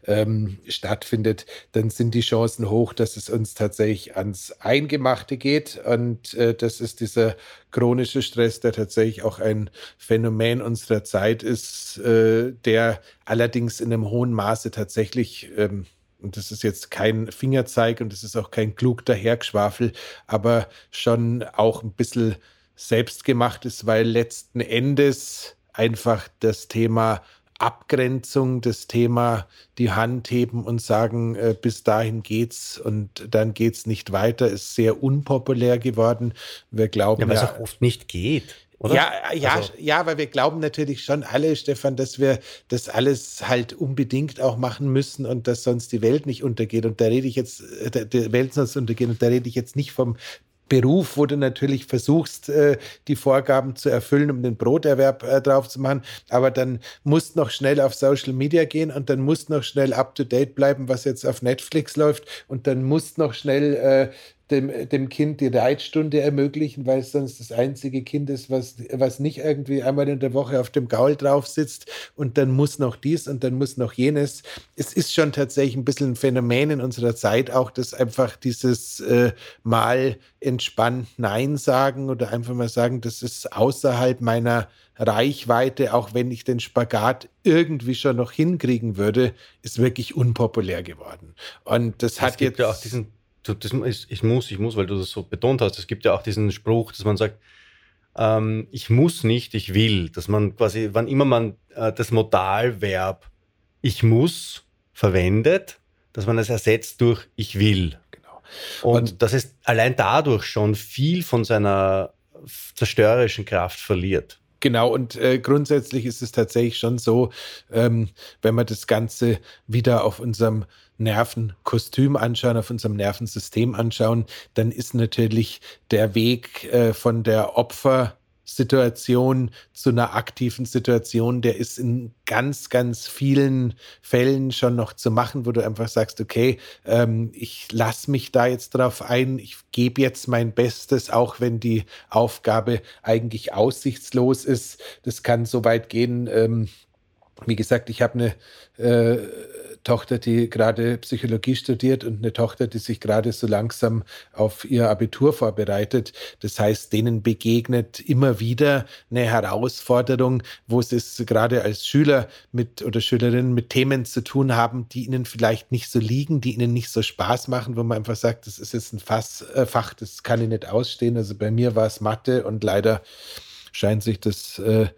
ähm, stattfindet, dann sind die Chancen hoch, dass es uns tatsächlich ans Eingemachte geht. Und äh, das ist dieser chronische Stress, der tatsächlich auch ein Phänomen unserer Zeit ist, äh, der allerdings in einem hohen Maße tatsächlich ähm, und das ist jetzt kein Fingerzeig und das ist auch kein klug dahergeschwafel, aber schon auch ein bisschen selbstgemacht ist, weil letzten Endes einfach das Thema Abgrenzung, das Thema die Hand heben und sagen, äh, bis dahin geht's und dann geht's nicht weiter, ist sehr unpopulär geworden. Wir glauben ja, weil ja, es auch oft nicht geht. Oder? Ja, ja, also. ja, weil wir glauben natürlich schon alle, Stefan, dass wir das alles halt unbedingt auch machen müssen und dass sonst die Welt nicht untergeht. Und da rede ich jetzt, äh, die Welt sonst untergeht. Und da rede ich jetzt nicht vom Beruf, wo du natürlich versuchst, äh, die Vorgaben zu erfüllen, um den Broterwerb äh, drauf zu machen. Aber dann musst noch schnell auf Social Media gehen und dann musst noch schnell up to date bleiben, was jetzt auf Netflix läuft. Und dann musst noch schnell äh, dem, dem Kind die Reitstunde ermöglichen, weil es sonst das einzige Kind ist, was, was nicht irgendwie einmal in der Woche auf dem Gaul drauf sitzt und dann muss noch dies und dann muss noch jenes. Es ist schon tatsächlich ein bisschen ein Phänomen in unserer Zeit auch, dass einfach dieses äh, mal entspannt Nein sagen oder einfach mal sagen, das ist außerhalb meiner Reichweite, auch wenn ich den Spagat irgendwie schon noch hinkriegen würde, ist wirklich unpopulär geworden. Und das es hat jetzt ja auch diesen das ist, ich muss, ich muss, weil du das so betont hast. Es gibt ja auch diesen Spruch, dass man sagt, ähm, ich muss nicht, ich will. Dass man quasi, wann immer man äh, das Modalverb ich muss verwendet, dass man es ersetzt durch ich will. Genau. Und, Und dass es allein dadurch schon viel von seiner zerstörerischen Kraft verliert. Genau, und äh, grundsätzlich ist es tatsächlich schon so, ähm, wenn wir das Ganze wieder auf unserem Nervenkostüm anschauen, auf unserem Nervensystem anschauen, dann ist natürlich der Weg äh, von der Opfer- Situation zu einer aktiven Situation, der ist in ganz, ganz vielen Fällen schon noch zu machen, wo du einfach sagst, okay, ähm, ich lasse mich da jetzt drauf ein, ich gebe jetzt mein Bestes, auch wenn die Aufgabe eigentlich aussichtslos ist. Das kann so weit gehen. Ähm, wie gesagt, ich habe eine äh, Tochter, die gerade Psychologie studiert und eine Tochter, die sich gerade so langsam auf ihr Abitur vorbereitet. Das heißt, denen begegnet immer wieder eine Herausforderung, wo sie es gerade als Schüler mit oder Schülerinnen mit Themen zu tun haben, die ihnen vielleicht nicht so liegen, die ihnen nicht so Spaß machen, wo man einfach sagt, das ist jetzt ein Fass, äh, Fach, das kann ich nicht ausstehen. Also bei mir war es Mathe und leider scheint sich das äh,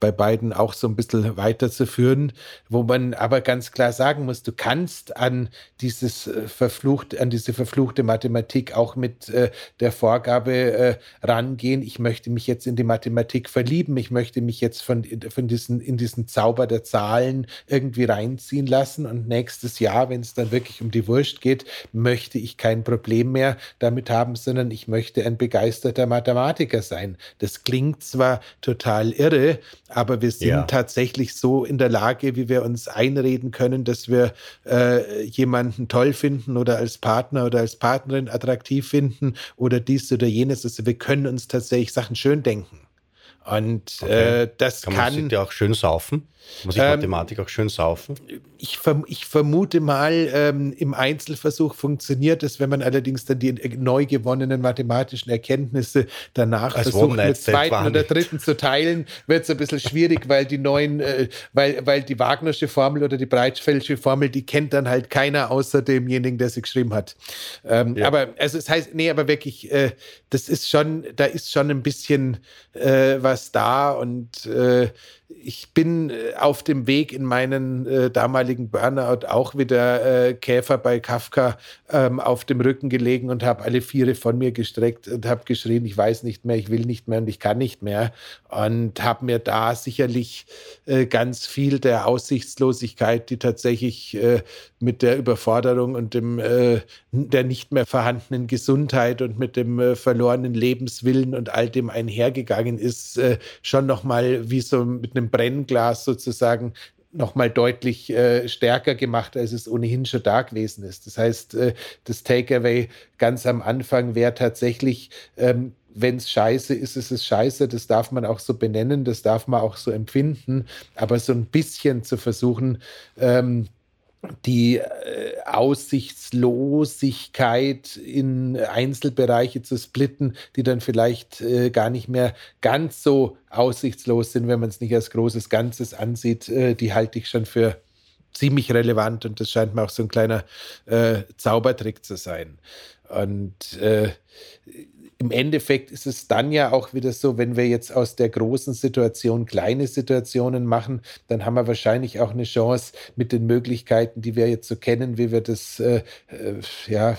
bei beiden auch so ein bisschen weiterzuführen, wo man aber ganz klar sagen muss, du kannst an dieses äh, verfluchte, an diese verfluchte Mathematik auch mit äh, der Vorgabe äh, rangehen. Ich möchte mich jetzt in die Mathematik verlieben. Ich möchte mich jetzt von, von diesen, in diesen Zauber der Zahlen irgendwie reinziehen lassen. Und nächstes Jahr, wenn es dann wirklich um die Wurst geht, möchte ich kein Problem mehr damit haben, sondern ich möchte ein begeisterter Mathematiker sein. Das klingt zwar total irre, aber wir sind ja. tatsächlich so in der Lage, wie wir uns einreden können, dass wir äh, jemanden toll finden oder als Partner oder als Partnerin attraktiv finden oder dies oder jenes. Also wir können uns tatsächlich Sachen schön denken. Und okay. äh, das kann. kann man ja auch schön saufen. Muss ich ähm, Mathematik auch schön saufen? Ich, verm ich vermute mal, ähm, im Einzelversuch funktioniert es, wenn man allerdings dann die neu gewonnenen mathematischen Erkenntnisse danach Als versucht, mit zweiten oder dritten zu teilen, wird es ein bisschen schwierig, weil die neuen, äh, weil, weil die Wagnersche Formel oder die Breitfeldsche Formel, die kennt dann halt keiner außer demjenigen, der sie geschrieben hat. Ähm, ja. Aber also es heißt, nee, aber wirklich, äh, das ist schon, da ist schon ein bisschen äh, was da und äh, ich bin äh, auf dem Weg in meinen äh, damaligen Burnout auch wieder äh, Käfer bei Kafka ähm, auf dem Rücken gelegen und habe alle Viere von mir gestreckt und habe geschrien, ich weiß nicht mehr, ich will nicht mehr und ich kann nicht mehr. Und habe mir da sicherlich äh, ganz viel der Aussichtslosigkeit, die tatsächlich äh, mit der Überforderung und dem, äh, der nicht mehr vorhandenen Gesundheit und mit dem verlorenen Lebenswillen und all dem einhergegangen ist, schon nochmal wie so mit einem Brennglas sozusagen nochmal deutlich äh, stärker gemacht, als es ohnehin schon da gewesen ist. Das heißt, äh, das Takeaway ganz am Anfang wäre tatsächlich, ähm, wenn es scheiße ist, ist es scheiße. Das darf man auch so benennen, das darf man auch so empfinden. Aber so ein bisschen zu versuchen, ähm, die äh, Aussichtslosigkeit in Einzelbereiche zu splitten, die dann vielleicht äh, gar nicht mehr ganz so aussichtslos sind, wenn man es nicht als großes Ganzes ansieht, äh, die halte ich schon für ziemlich relevant und das scheint mir auch so ein kleiner äh, Zaubertrick zu sein. Und äh, im Endeffekt ist es dann ja auch wieder so, wenn wir jetzt aus der großen Situation kleine Situationen machen, dann haben wir wahrscheinlich auch eine Chance mit den Möglichkeiten, die wir jetzt so kennen, wie wir das äh, äh, ja,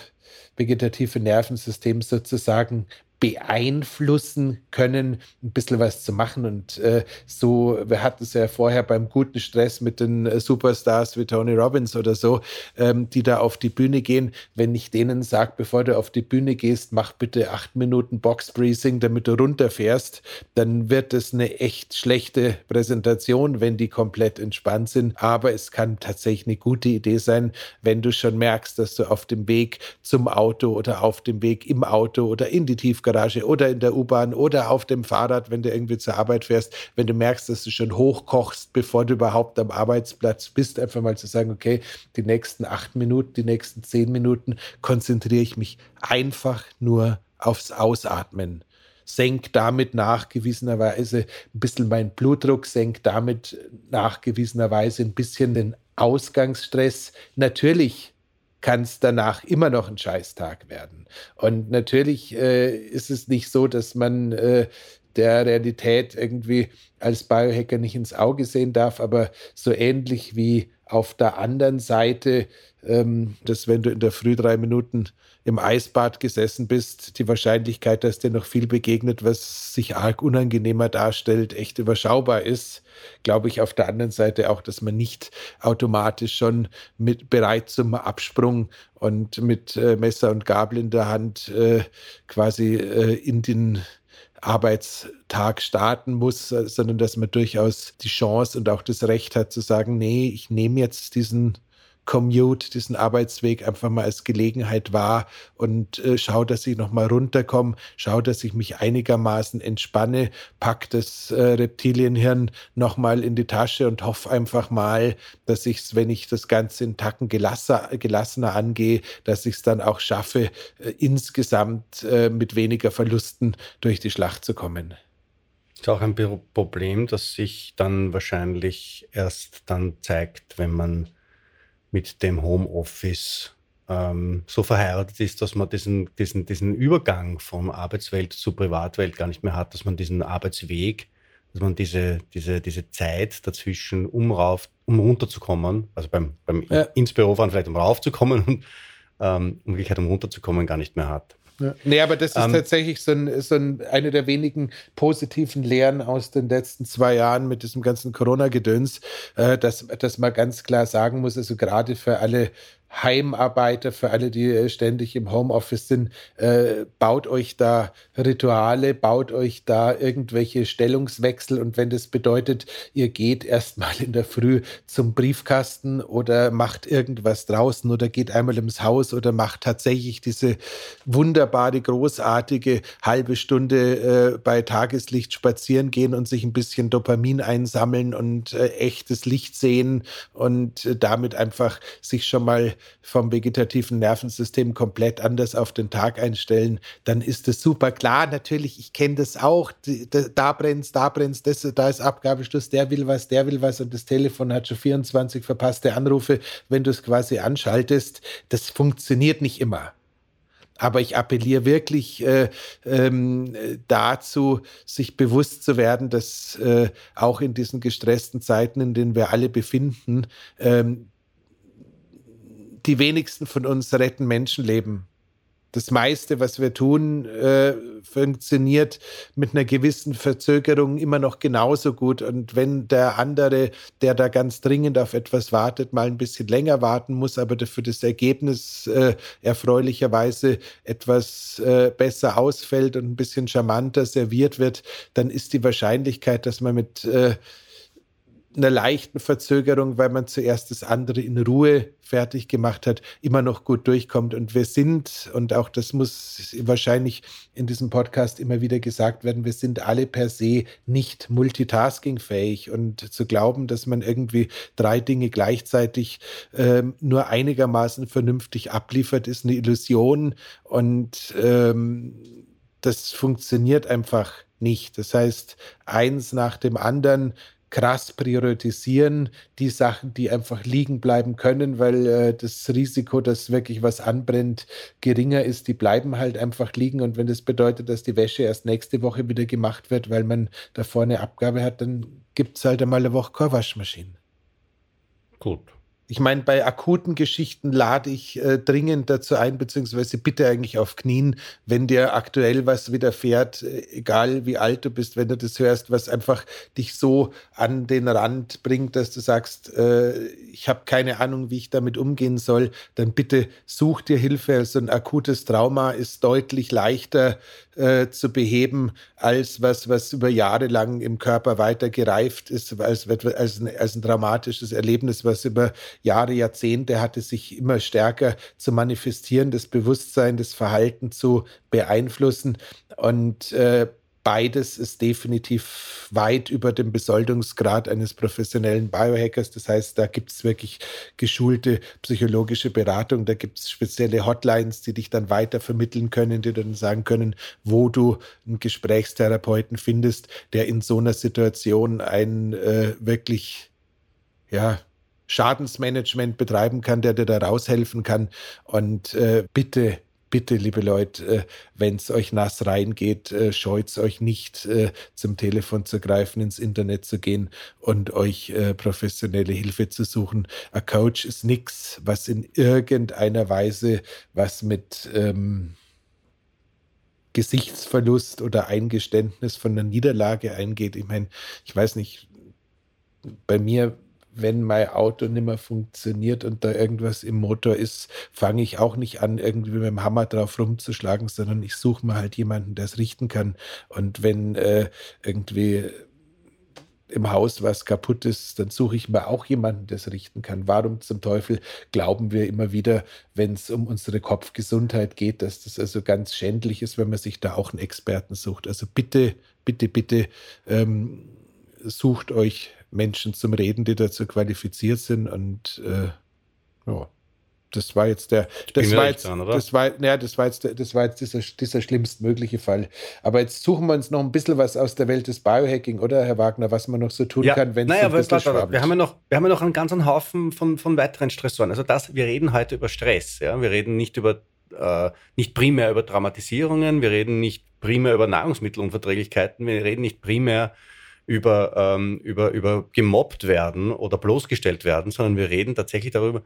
vegetative Nervensystem sozusagen beeinflussen können, ein bisschen was zu machen. Und äh, so, wir hatten es ja vorher beim guten Stress mit den äh, Superstars wie Tony Robbins oder so, ähm, die da auf die Bühne gehen. Wenn ich denen sage, bevor du auf die Bühne gehst, mach bitte acht Minuten Box-Breathing, damit du runterfährst, dann wird es eine echt schlechte Präsentation, wenn die komplett entspannt sind. Aber es kann tatsächlich eine gute Idee sein, wenn du schon merkst, dass du auf dem Weg zum Auto oder auf dem Weg im Auto oder in die Tiefgarage Tiefgarage oder in der U-Bahn oder auf dem Fahrrad, wenn du irgendwie zur Arbeit fährst, wenn du merkst, dass du schon hochkochst, bevor du überhaupt am Arbeitsplatz bist, einfach mal zu sagen, okay, die nächsten acht Minuten, die nächsten zehn Minuten konzentriere ich mich einfach nur aufs Ausatmen senkt damit nachgewiesenerweise ein bisschen meinen Blutdruck, senkt damit nachgewiesenerweise ein bisschen den Ausgangsstress. Natürlich kann es danach immer noch ein Scheißtag werden. Und natürlich äh, ist es nicht so, dass man äh, der Realität irgendwie als Biohacker nicht ins Auge sehen darf, aber so ähnlich wie auf der anderen Seite, dass wenn du in der Früh drei Minuten im Eisbad gesessen bist, die Wahrscheinlichkeit, dass dir noch viel begegnet, was sich arg unangenehmer darstellt, echt überschaubar ist. Glaube ich auf der anderen Seite auch, dass man nicht automatisch schon mit bereit zum Absprung und mit äh, Messer und Gabel in der Hand äh, quasi äh, in den Arbeitstag starten muss, sondern dass man durchaus die Chance und auch das Recht hat zu sagen, nee, ich nehme jetzt diesen Commute, diesen Arbeitsweg einfach mal als Gelegenheit wahr und äh, schaue, dass ich nochmal runterkomme, schaue, dass ich mich einigermaßen entspanne, pack das äh, Reptilienhirn nochmal in die Tasche und hoffe einfach mal, dass ich es, wenn ich das Ganze in Tacken gelasser, gelassener angehe, dass ich es dann auch schaffe, äh, insgesamt äh, mit weniger Verlusten durch die Schlacht zu kommen. Ist auch ein Problem, das sich dann wahrscheinlich erst dann zeigt, wenn man mit dem Homeoffice ähm, so verheiratet ist, dass man diesen, diesen, diesen Übergang von Arbeitswelt zu Privatwelt gar nicht mehr hat, dass man diesen Arbeitsweg, dass man diese, diese, diese Zeit dazwischen, um, rauf, um runterzukommen, also beim, beim ja. ins Büro fahren vielleicht um raufzukommen und ähm, umgekehrt um runterzukommen, gar nicht mehr hat. Ja. Nee, aber das ist ähm, tatsächlich so, ein, so ein, eine der wenigen positiven Lehren aus den letzten zwei Jahren mit diesem ganzen Corona-Gedöns, äh, dass, dass man ganz klar sagen muss, also gerade für alle Heimarbeiter, für alle, die äh, ständig im Homeoffice sind, äh, baut euch da Rituale, baut euch da irgendwelche Stellungswechsel. Und wenn das bedeutet, ihr geht erstmal in der Früh zum Briefkasten oder macht irgendwas draußen oder geht einmal ins Haus oder macht tatsächlich diese wunderbare, großartige halbe Stunde äh, bei Tageslicht spazieren gehen und sich ein bisschen Dopamin einsammeln und äh, echtes Licht sehen und äh, damit einfach sich schon mal vom vegetativen Nervensystem komplett anders auf den Tag einstellen, dann ist es super. Klar, natürlich, ich kenne das auch. Da brennt da brennt das, da ist Abgabeschluss, der will was, der will was und das Telefon hat schon 24 verpasste Anrufe. Wenn du es quasi anschaltest, das funktioniert nicht immer. Aber ich appelliere wirklich äh, ähm, dazu, sich bewusst zu werden, dass äh, auch in diesen gestressten Zeiten, in denen wir alle befinden, ähm, die wenigsten von uns retten Menschenleben. Das meiste, was wir tun, äh, funktioniert mit einer gewissen Verzögerung immer noch genauso gut. Und wenn der andere, der da ganz dringend auf etwas wartet, mal ein bisschen länger warten muss, aber dafür das Ergebnis äh, erfreulicherweise etwas äh, besser ausfällt und ein bisschen charmanter serviert wird, dann ist die Wahrscheinlichkeit, dass man mit äh, einer leichten Verzögerung, weil man zuerst das andere in Ruhe fertig gemacht hat, immer noch gut durchkommt. Und wir sind, und auch das muss wahrscheinlich in diesem Podcast immer wieder gesagt werden, wir sind alle per se nicht multitaskingfähig. Und zu glauben, dass man irgendwie drei Dinge gleichzeitig ähm, nur einigermaßen vernünftig abliefert, ist eine Illusion. Und ähm, das funktioniert einfach nicht. Das heißt, eins nach dem anderen krass priorisieren, die Sachen, die einfach liegen bleiben können, weil äh, das Risiko, dass wirklich was anbrennt, geringer ist, die bleiben halt einfach liegen. Und wenn das bedeutet, dass die Wäsche erst nächste Woche wieder gemacht wird, weil man da vorne Abgabe hat, dann gibt es halt einmal eine Woche keine Waschmaschine. Gut. Ich meine, bei akuten Geschichten lade ich äh, dringend dazu ein, beziehungsweise bitte eigentlich auf Knien, wenn dir aktuell was widerfährt, äh, egal wie alt du bist, wenn du das hörst, was einfach dich so an den Rand bringt, dass du sagst, äh, ich habe keine Ahnung, wie ich damit umgehen soll, dann bitte such dir Hilfe. Also ein akutes Trauma ist deutlich leichter äh, zu beheben als was, was über Jahre lang im Körper weiter gereift ist, als, als, ein, als ein dramatisches Erlebnis, was über Jahre, Jahrzehnte hatte, sich immer stärker zu manifestieren, das Bewusstsein, das Verhalten zu beeinflussen. Und äh, beides ist definitiv weit über dem Besoldungsgrad eines professionellen Biohackers. Das heißt, da gibt es wirklich geschulte psychologische Beratung, da gibt es spezielle Hotlines, die dich dann weiter vermitteln können, die dann sagen können, wo du einen Gesprächstherapeuten findest, der in so einer Situation ein äh, wirklich ja, Schadensmanagement betreiben kann, der dir da raushelfen kann. Und äh, bitte bitte, liebe Leute, äh, wenn es euch nass reingeht, äh, scheut euch nicht, äh, zum Telefon zu greifen, ins Internet zu gehen und euch professionelle Hilfe zu suchen. Ein Coach ist nichts, was in irgendeiner Weise was mit ähm, Gesichtsverlust oder Eingeständnis von einer Niederlage eingeht. Ich meine, ich weiß nicht, bei mir wenn mein Auto nicht mehr funktioniert und da irgendwas im Motor ist, fange ich auch nicht an, irgendwie mit dem Hammer drauf rumzuschlagen, sondern ich suche mir halt jemanden, der es richten kann. Und wenn äh, irgendwie im Haus was kaputt ist, dann suche ich mir auch jemanden, der es richten kann. Warum zum Teufel glauben wir immer wieder, wenn es um unsere Kopfgesundheit geht, dass das also ganz schändlich ist, wenn man sich da auch einen Experten sucht. Also bitte, bitte, bitte ähm, sucht euch Menschen zum Reden, die dazu qualifiziert sind und äh, ja das war jetzt der, das war jetzt, dran, das war, ja, das war jetzt, das war jetzt dieser, dieser schlimmstmögliche Fall. Aber jetzt suchen wir uns noch ein bisschen was aus der Welt des Biohacking, oder Herr Wagner, was man noch so tun ja, kann, wenn naja, es so ein bisschen wir haben ja noch, wir haben ja noch einen ganzen Haufen von, von weiteren Stressoren. Also das, wir reden heute über Stress, ja, wir reden nicht über, äh, nicht primär über Dramatisierungen, wir reden nicht primär über Nahrungsmittelunverträglichkeiten, wir reden nicht primär über, ähm, über, über gemobbt werden oder bloßgestellt werden, sondern wir reden tatsächlich darüber,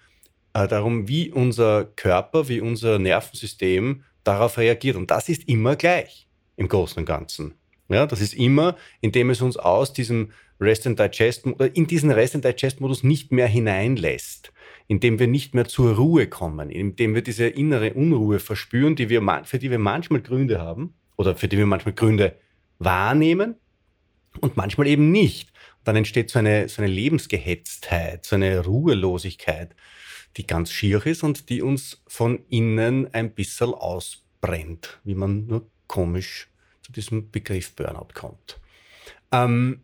äh, darum, wie unser Körper, wie unser Nervensystem darauf reagiert. Und das ist immer gleich im Großen und Ganzen. Ja, das ist immer, indem es uns aus diesem Rest and Digest in diesen Rest and Digest Modus nicht mehr hineinlässt, indem wir nicht mehr zur Ruhe kommen, indem wir diese innere Unruhe verspüren, die wir, für die wir manchmal Gründe haben oder für die wir manchmal Gründe wahrnehmen und manchmal eben nicht. Dann entsteht so eine, so eine Lebensgehetztheit, so eine Ruhelosigkeit, die ganz schier ist und die uns von innen ein bisschen ausbrennt, wie man nur komisch zu diesem Begriff Burnout kommt. Ähm,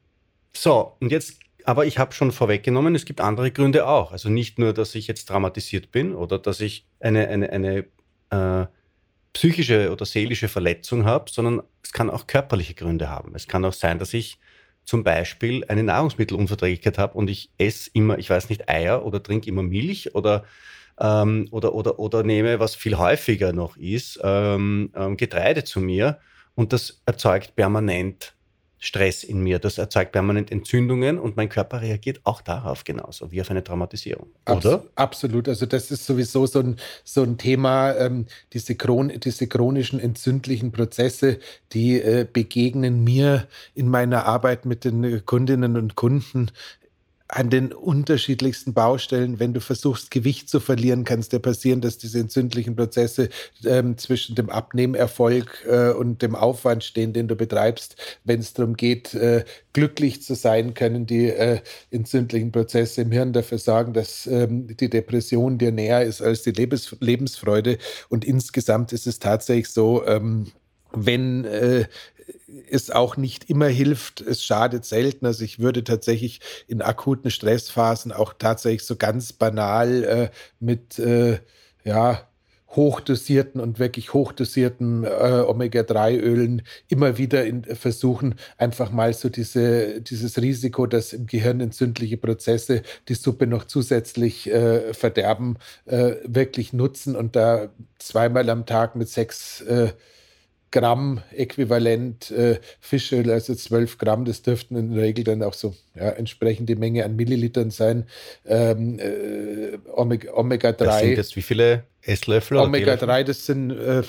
so, und jetzt, aber ich habe schon vorweggenommen, es gibt andere Gründe auch. Also nicht nur, dass ich jetzt traumatisiert bin oder dass ich eine, eine, eine äh, psychische oder seelische Verletzung habe, sondern es kann auch körperliche Gründe haben. Es kann auch sein, dass ich zum Beispiel eine Nahrungsmittelunverträglichkeit habe und ich esse immer, ich weiß nicht, Eier oder trinke immer Milch oder, ähm, oder, oder, oder nehme, was viel häufiger noch ist, ähm, ähm, Getreide zu mir und das erzeugt permanent Stress in mir. Das erzeugt permanent Entzündungen und mein Körper reagiert auch darauf genauso wie auf eine Traumatisierung. Oder? Abs absolut. Also das ist sowieso so ein, so ein Thema, ähm, diese, Chron diese chronischen entzündlichen Prozesse, die äh, begegnen mir in meiner Arbeit mit den Kundinnen und Kunden an den unterschiedlichsten Baustellen, wenn du versuchst, Gewicht zu verlieren, kann es dir passieren, dass diese entzündlichen Prozesse ähm, zwischen dem Abnehmerfolg äh, und dem Aufwand stehen, den du betreibst. Wenn es darum geht, äh, glücklich zu sein, können die äh, entzündlichen Prozesse im Hirn dafür sorgen, dass ähm, die Depression dir näher ist als die Lebens Lebensfreude. Und insgesamt ist es tatsächlich so, ähm, wenn äh, es auch nicht immer hilft, es schadet selten. Also ich würde tatsächlich in akuten Stressphasen auch tatsächlich so ganz banal äh, mit äh, ja hochdosierten und wirklich hochdosierten äh, Omega-3-Ölen immer wieder in, versuchen, einfach mal so diese, dieses Risiko, dass im Gehirn entzündliche Prozesse die Suppe noch zusätzlich äh, verderben, äh, wirklich nutzen und da zweimal am Tag mit sechs äh, Gramm Äquivalent äh, Fischöl, also 12 Gramm, das dürften in der Regel dann auch so ja, entsprechende Menge an Millilitern sein. Ähm, äh, Omega, Omega 3. Das sind jetzt wie viele Esslöffel? Omega 3, das sind, äh,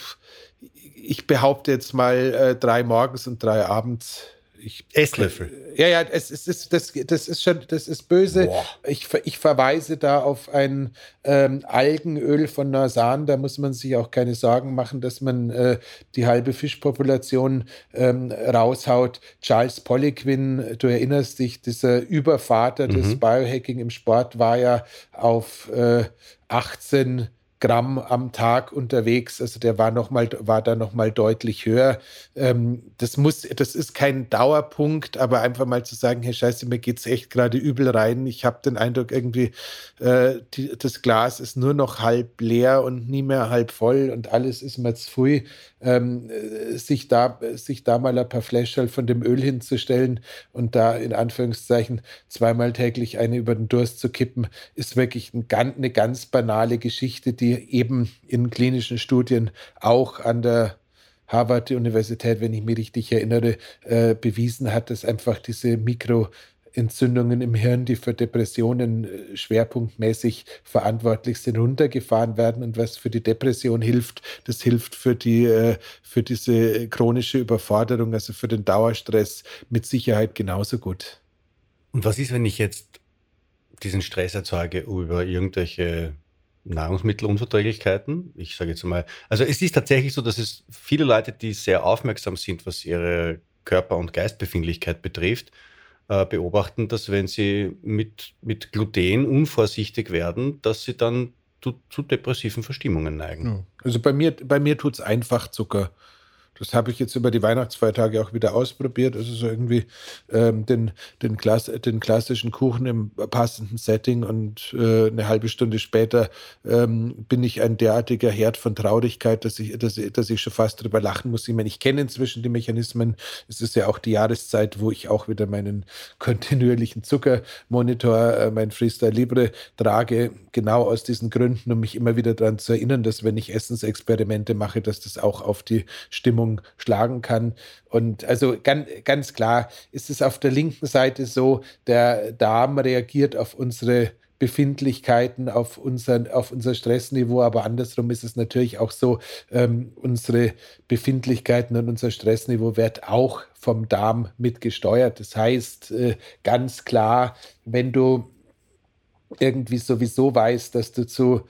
ich behaupte jetzt mal äh, drei morgens und drei abends ich, Esslöffel. Ja, ja, es, es ist, das, das ist schon, das ist böse. Ich, ich verweise da auf ein ähm, Algenöl von Nasan. Da muss man sich auch keine Sorgen machen, dass man äh, die halbe Fischpopulation ähm, raushaut. Charles Poliquin, du erinnerst dich, dieser Übervater mhm. des Biohacking im Sport war ja auf äh, 18 Gramm am Tag unterwegs. Also der war noch mal, war da noch mal deutlich höher. Ähm, das muss, das ist kein Dauerpunkt, aber einfach mal zu sagen, hey Scheiße, mir geht's echt gerade übel rein. Ich habe den Eindruck irgendwie, äh, die, das Glas ist nur noch halb leer und nie mehr halb voll und alles ist mir zu früh. Ähm, äh, sich da, sich da mal ein paar Fläschchen von dem Öl hinzustellen und da in Anführungszeichen zweimal täglich eine über den Durst zu kippen, ist wirklich ein, eine ganz banale Geschichte, die eben in klinischen Studien auch an der Harvard-Universität, wenn ich mich richtig erinnere, äh, bewiesen hat, dass einfach diese Mikroentzündungen im Hirn, die für Depressionen äh, schwerpunktmäßig verantwortlich sind, runtergefahren werden. Und was für die Depression hilft, das hilft für, die, äh, für diese chronische Überforderung, also für den Dauerstress mit Sicherheit genauso gut. Und was ist, wenn ich jetzt diesen Stress erzeuge über irgendwelche Nahrungsmittelunverträglichkeiten. Ich sage jetzt mal, also es ist tatsächlich so, dass es viele Leute, die sehr aufmerksam sind, was ihre Körper- und Geistbefindlichkeit betrifft, äh, beobachten, dass wenn sie mit, mit Gluten unvorsichtig werden, dass sie dann zu, zu depressiven Verstimmungen neigen. Also bei mir, bei mir tut es einfach Zucker. Das habe ich jetzt über die Weihnachtsfeiertage auch wieder ausprobiert. Also so irgendwie ähm, den, den, Klass den klassischen Kuchen im passenden Setting und äh, eine halbe Stunde später ähm, bin ich ein derartiger Herd von Traurigkeit, dass ich, dass, dass ich schon fast drüber lachen muss. Ich meine, ich kenne inzwischen die Mechanismen. Es ist ja auch die Jahreszeit, wo ich auch wieder meinen kontinuierlichen Zuckermonitor, äh, mein Freestyle Libre trage, genau aus diesen Gründen, um mich immer wieder daran zu erinnern, dass wenn ich Essensexperimente mache, dass das auch auf die Stimmung Stimmung schlagen kann. Und also ganz, ganz klar ist es auf der linken Seite so, der Darm reagiert auf unsere Befindlichkeiten, auf unser, auf unser Stressniveau, aber andersrum ist es natürlich auch so, ähm, unsere Befindlichkeiten und unser Stressniveau wird auch vom Darm mitgesteuert. Das heißt, äh, ganz klar, wenn du irgendwie sowieso weißt, dass du zu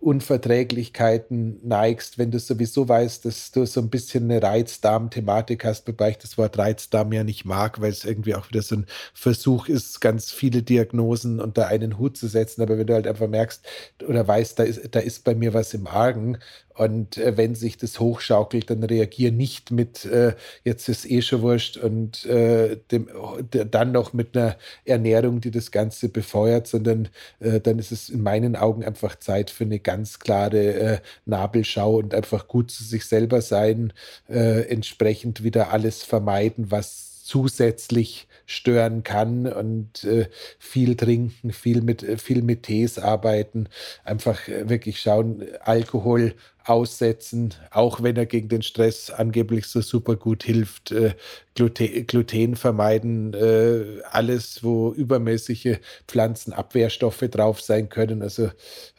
Unverträglichkeiten neigst, wenn du sowieso weißt, dass du so ein bisschen eine Reizdarm-Thematik hast, wobei ich das Wort Reizdarm ja nicht mag, weil es irgendwie auch wieder so ein Versuch ist, ganz viele Diagnosen unter einen Hut zu setzen. Aber wenn du halt einfach merkst oder weißt, da ist, da ist bei mir was im Argen und äh, wenn sich das hochschaukelt, dann reagier nicht mit, äh, jetzt ist eh schon wurscht und äh, dem, dann noch mit einer Ernährung, die das Ganze befeuert, sondern äh, dann ist es in meinen Augen einfach Zeit für eine ganz klare äh, Nabelschau und einfach gut zu sich selber sein, äh, entsprechend wieder alles vermeiden, was zusätzlich stören kann und äh, viel trinken, viel mit, äh, viel mit Tees arbeiten, einfach äh, wirklich schauen, Alkohol aussetzen, auch wenn er gegen den Stress angeblich so super gut hilft, äh, Gluten, Gluten, vermeiden, äh, alles, wo übermäßige Pflanzenabwehrstoffe drauf sein können, also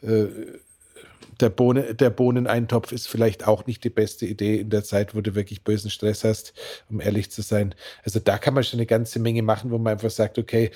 äh, der, Bohne, der Bohneneintopf ist vielleicht auch nicht die beste Idee in der Zeit, wo du wirklich bösen Stress hast, um ehrlich zu sein. Also da kann man schon eine ganze Menge machen, wo man einfach sagt, okay,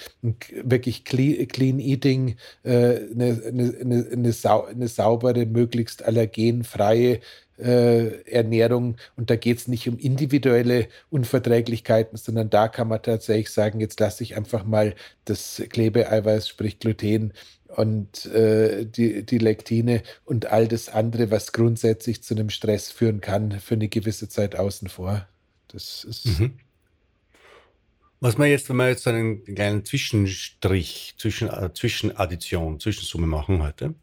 wirklich clean, clean Eating, äh, eine, eine, eine, sau, eine saubere, möglichst allergenfreie äh, Ernährung und da geht es nicht um individuelle Unverträglichkeiten, sondern da kann man tatsächlich sagen, jetzt lasse ich einfach mal das Klebeeiweiß, sprich Gluten, und äh, die, die Lektine und all das andere, was grundsätzlich zu einem Stress führen kann, für eine gewisse Zeit außen vor. Das ist. Mhm. Was man jetzt, wenn wir jetzt einen kleinen Zwischenstrich, zwischen, äh, Zwischenaddition, Zwischensumme machen heute,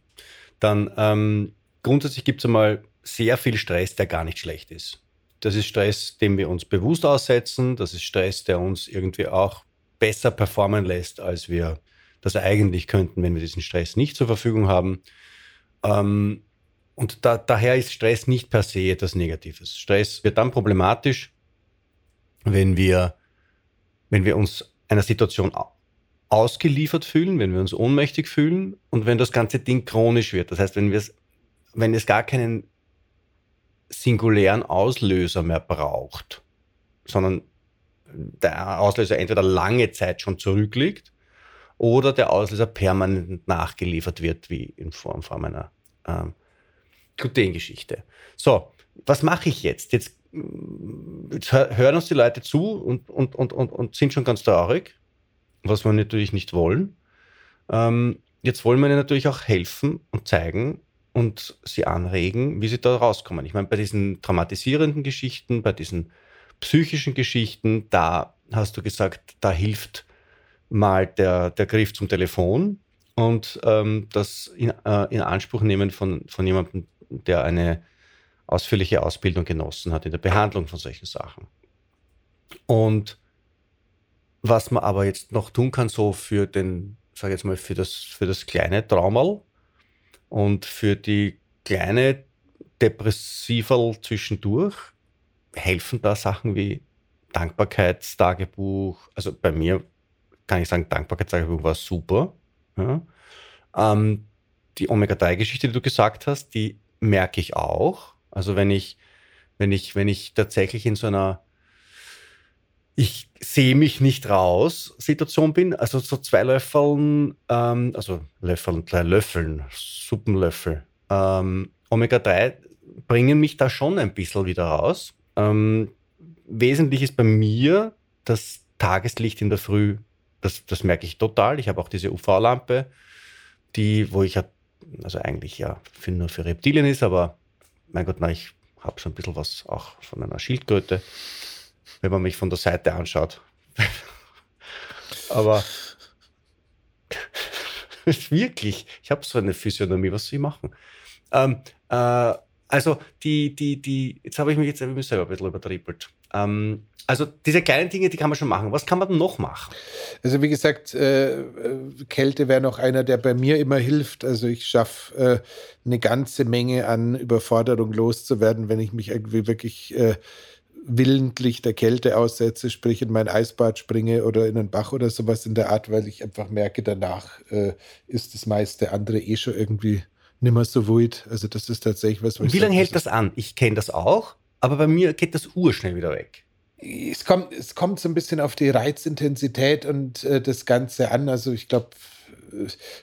dann ähm, grundsätzlich gibt es einmal sehr viel Stress, der gar nicht schlecht ist. Das ist Stress, dem wir uns bewusst aussetzen. Das ist Stress, der uns irgendwie auch besser performen lässt, als wir das eigentlich könnten, wenn wir diesen Stress nicht zur Verfügung haben. Ähm, und da, daher ist Stress nicht per se etwas Negatives. Stress wird dann problematisch, wenn wir, wenn wir uns einer Situation ausgeliefert fühlen, wenn wir uns ohnmächtig fühlen und wenn das ganze Ding chronisch wird. Das heißt, wenn, wir wenn es gar keinen singulären Auslöser mehr braucht, sondern der Auslöser entweder lange Zeit schon zurückliegt oder der Auslöser permanent nachgeliefert wird, wie in Form von einer ähm, Glutengeschichte. So, was mache ich jetzt? Jetzt, jetzt hören uns die Leute zu und, und, und, und, und sind schon ganz traurig, was wir natürlich nicht wollen. Ähm, jetzt wollen wir ihnen natürlich auch helfen und zeigen und sie anregen, wie sie da rauskommen. Ich meine, bei diesen traumatisierenden Geschichten, bei diesen psychischen Geschichten, da hast du gesagt, da hilft mal der, der Griff zum Telefon und ähm, das in, äh, in Anspruch nehmen von, von jemandem, der eine ausführliche Ausbildung genossen hat in der Behandlung von solchen Sachen. Und was man aber jetzt noch tun kann, so für den, sage jetzt mal, für das, für das kleine Traumal und für die kleine Depressival zwischendurch, helfen da Sachen wie Dankbarkeitstagebuch. Also bei mir kann ich sagen, Dankbarkeitstagebuch war super. Ja. Ähm, die Omega-3-Geschichte, die du gesagt hast, die merke ich auch. Also wenn ich, wenn ich, wenn ich tatsächlich in so einer ich sehe mich nicht raus Situation bin, also so zwei Löffeln, ähm, also Löffeln, drei Löffeln, Suppenlöffel, ähm, Omega-3 bringen mich da schon ein bisschen wieder raus. Ähm, wesentlich ist bei mir das Tageslicht in der Früh Das, das merke ich total. Ich habe auch diese UV-Lampe, die, wo ich ja, also eigentlich ja für, nur für Reptilien ist, aber mein Gott, na, ich habe schon ein bisschen was auch von einer Schildkröte, wenn man mich von der Seite anschaut. [laughs] aber [laughs] wirklich, ich habe so eine Physiognomie, was soll ich machen? Ähm, äh, also die, die, die, jetzt habe ich mich jetzt selber ein bisschen übertrippelt. Ähm, also diese kleinen Dinge, die kann man schon machen. Was kann man noch machen? Also wie gesagt, äh, Kälte wäre noch einer, der bei mir immer hilft. Also ich schaffe äh, eine ganze Menge an Überforderung loszuwerden, wenn ich mich irgendwie wirklich äh, willentlich der Kälte aussetze, sprich in mein Eisbad springe oder in einen Bach oder sowas in der Art, weil ich einfach merke, danach äh, ist das meiste andere eh schon irgendwie nimmer so wild. Also das ist tatsächlich was. was Wie lange hält das an? Ich kenne das auch, aber bei mir geht das urschnell wieder weg. Es kommt, es kommt so ein bisschen auf die Reizintensität und äh, das Ganze an. Also ich glaube,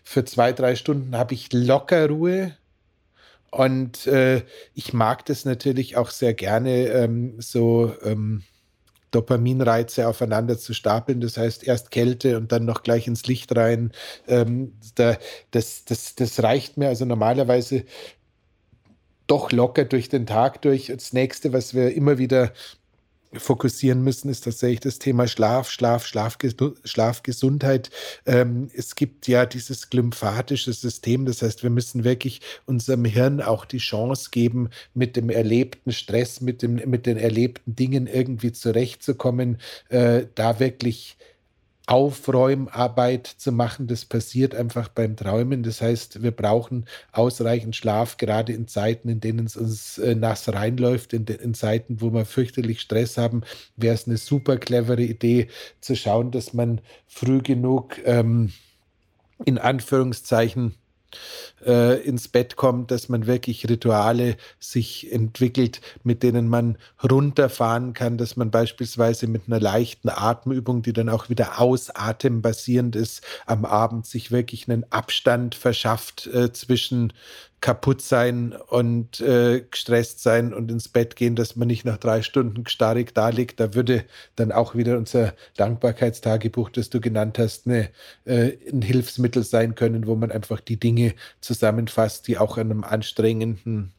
für zwei, drei Stunden habe ich locker Ruhe. Und äh, ich mag das natürlich auch sehr gerne, ähm, so ähm, Dopaminreize aufeinander zu stapeln. Das heißt, erst Kälte und dann noch gleich ins Licht rein. Ähm, da, das, das, das reicht mir. Also normalerweise doch locker durch den Tag durch. Das nächste, was wir immer wieder fokussieren müssen, ist tatsächlich das Thema Schlaf, Schlaf, Schlafges Schlafgesundheit. Ähm, es gibt ja dieses glymphatische System, das heißt, wir müssen wirklich unserem Hirn auch die Chance geben, mit dem erlebten Stress, mit, dem, mit den erlebten Dingen irgendwie zurechtzukommen, äh, da wirklich Aufräumarbeit zu machen. Das passiert einfach beim Träumen. Das heißt, wir brauchen ausreichend Schlaf, gerade in Zeiten, in denen es uns äh, nass reinläuft, in, in, Zeiten, wo wir fürchterlich Stress haben, wäre es eine super clevere Idee zu schauen, dass man früh genug ähm, in Anführungszeichen äh, ins Bett kommt, dass man wirklich Rituale sich entwickelt, mit denen man runterfahren kann, dass man beispielsweise mit einer leichten Atemübung, die dann auch wieder ausatembasierend ist, am Abend sich wirklich einen Abstand verschafft äh, zwischen kaputt sein und äh, gestresst sein und ins Bett gehen, dass man nicht nach drei Stunden starrig da liegt. Da würde dann auch wieder unser Dankbarkeitstagebuch, das du genannt hast, eine, äh, ein Hilfsmittel sein können, wo man einfach die Dinge zusammenfasst, die auch an einem anstrengenden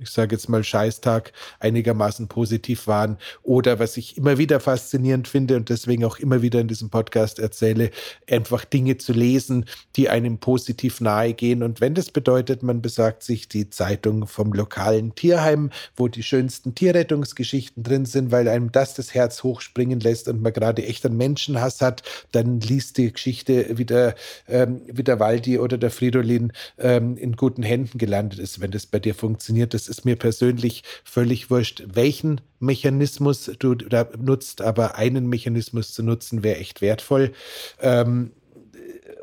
ich sage jetzt mal Scheißtag einigermaßen positiv waren. Oder was ich immer wieder faszinierend finde und deswegen auch immer wieder in diesem Podcast erzähle, einfach Dinge zu lesen, die einem positiv nahe gehen. Und wenn das bedeutet, man besagt sich die Zeitung vom lokalen Tierheim, wo die schönsten Tierrettungsgeschichten drin sind, weil einem das das Herz hochspringen lässt und man gerade echt einen Menschenhass hat, dann liest die Geschichte wie der, ähm, wie der Waldi oder der Fridolin ähm, in guten Händen gelandet ist, wenn das bei dir funktioniert. Das ist mir persönlich völlig wurscht, welchen Mechanismus du da nutzt, aber einen Mechanismus zu nutzen wäre echt wertvoll. Ähm,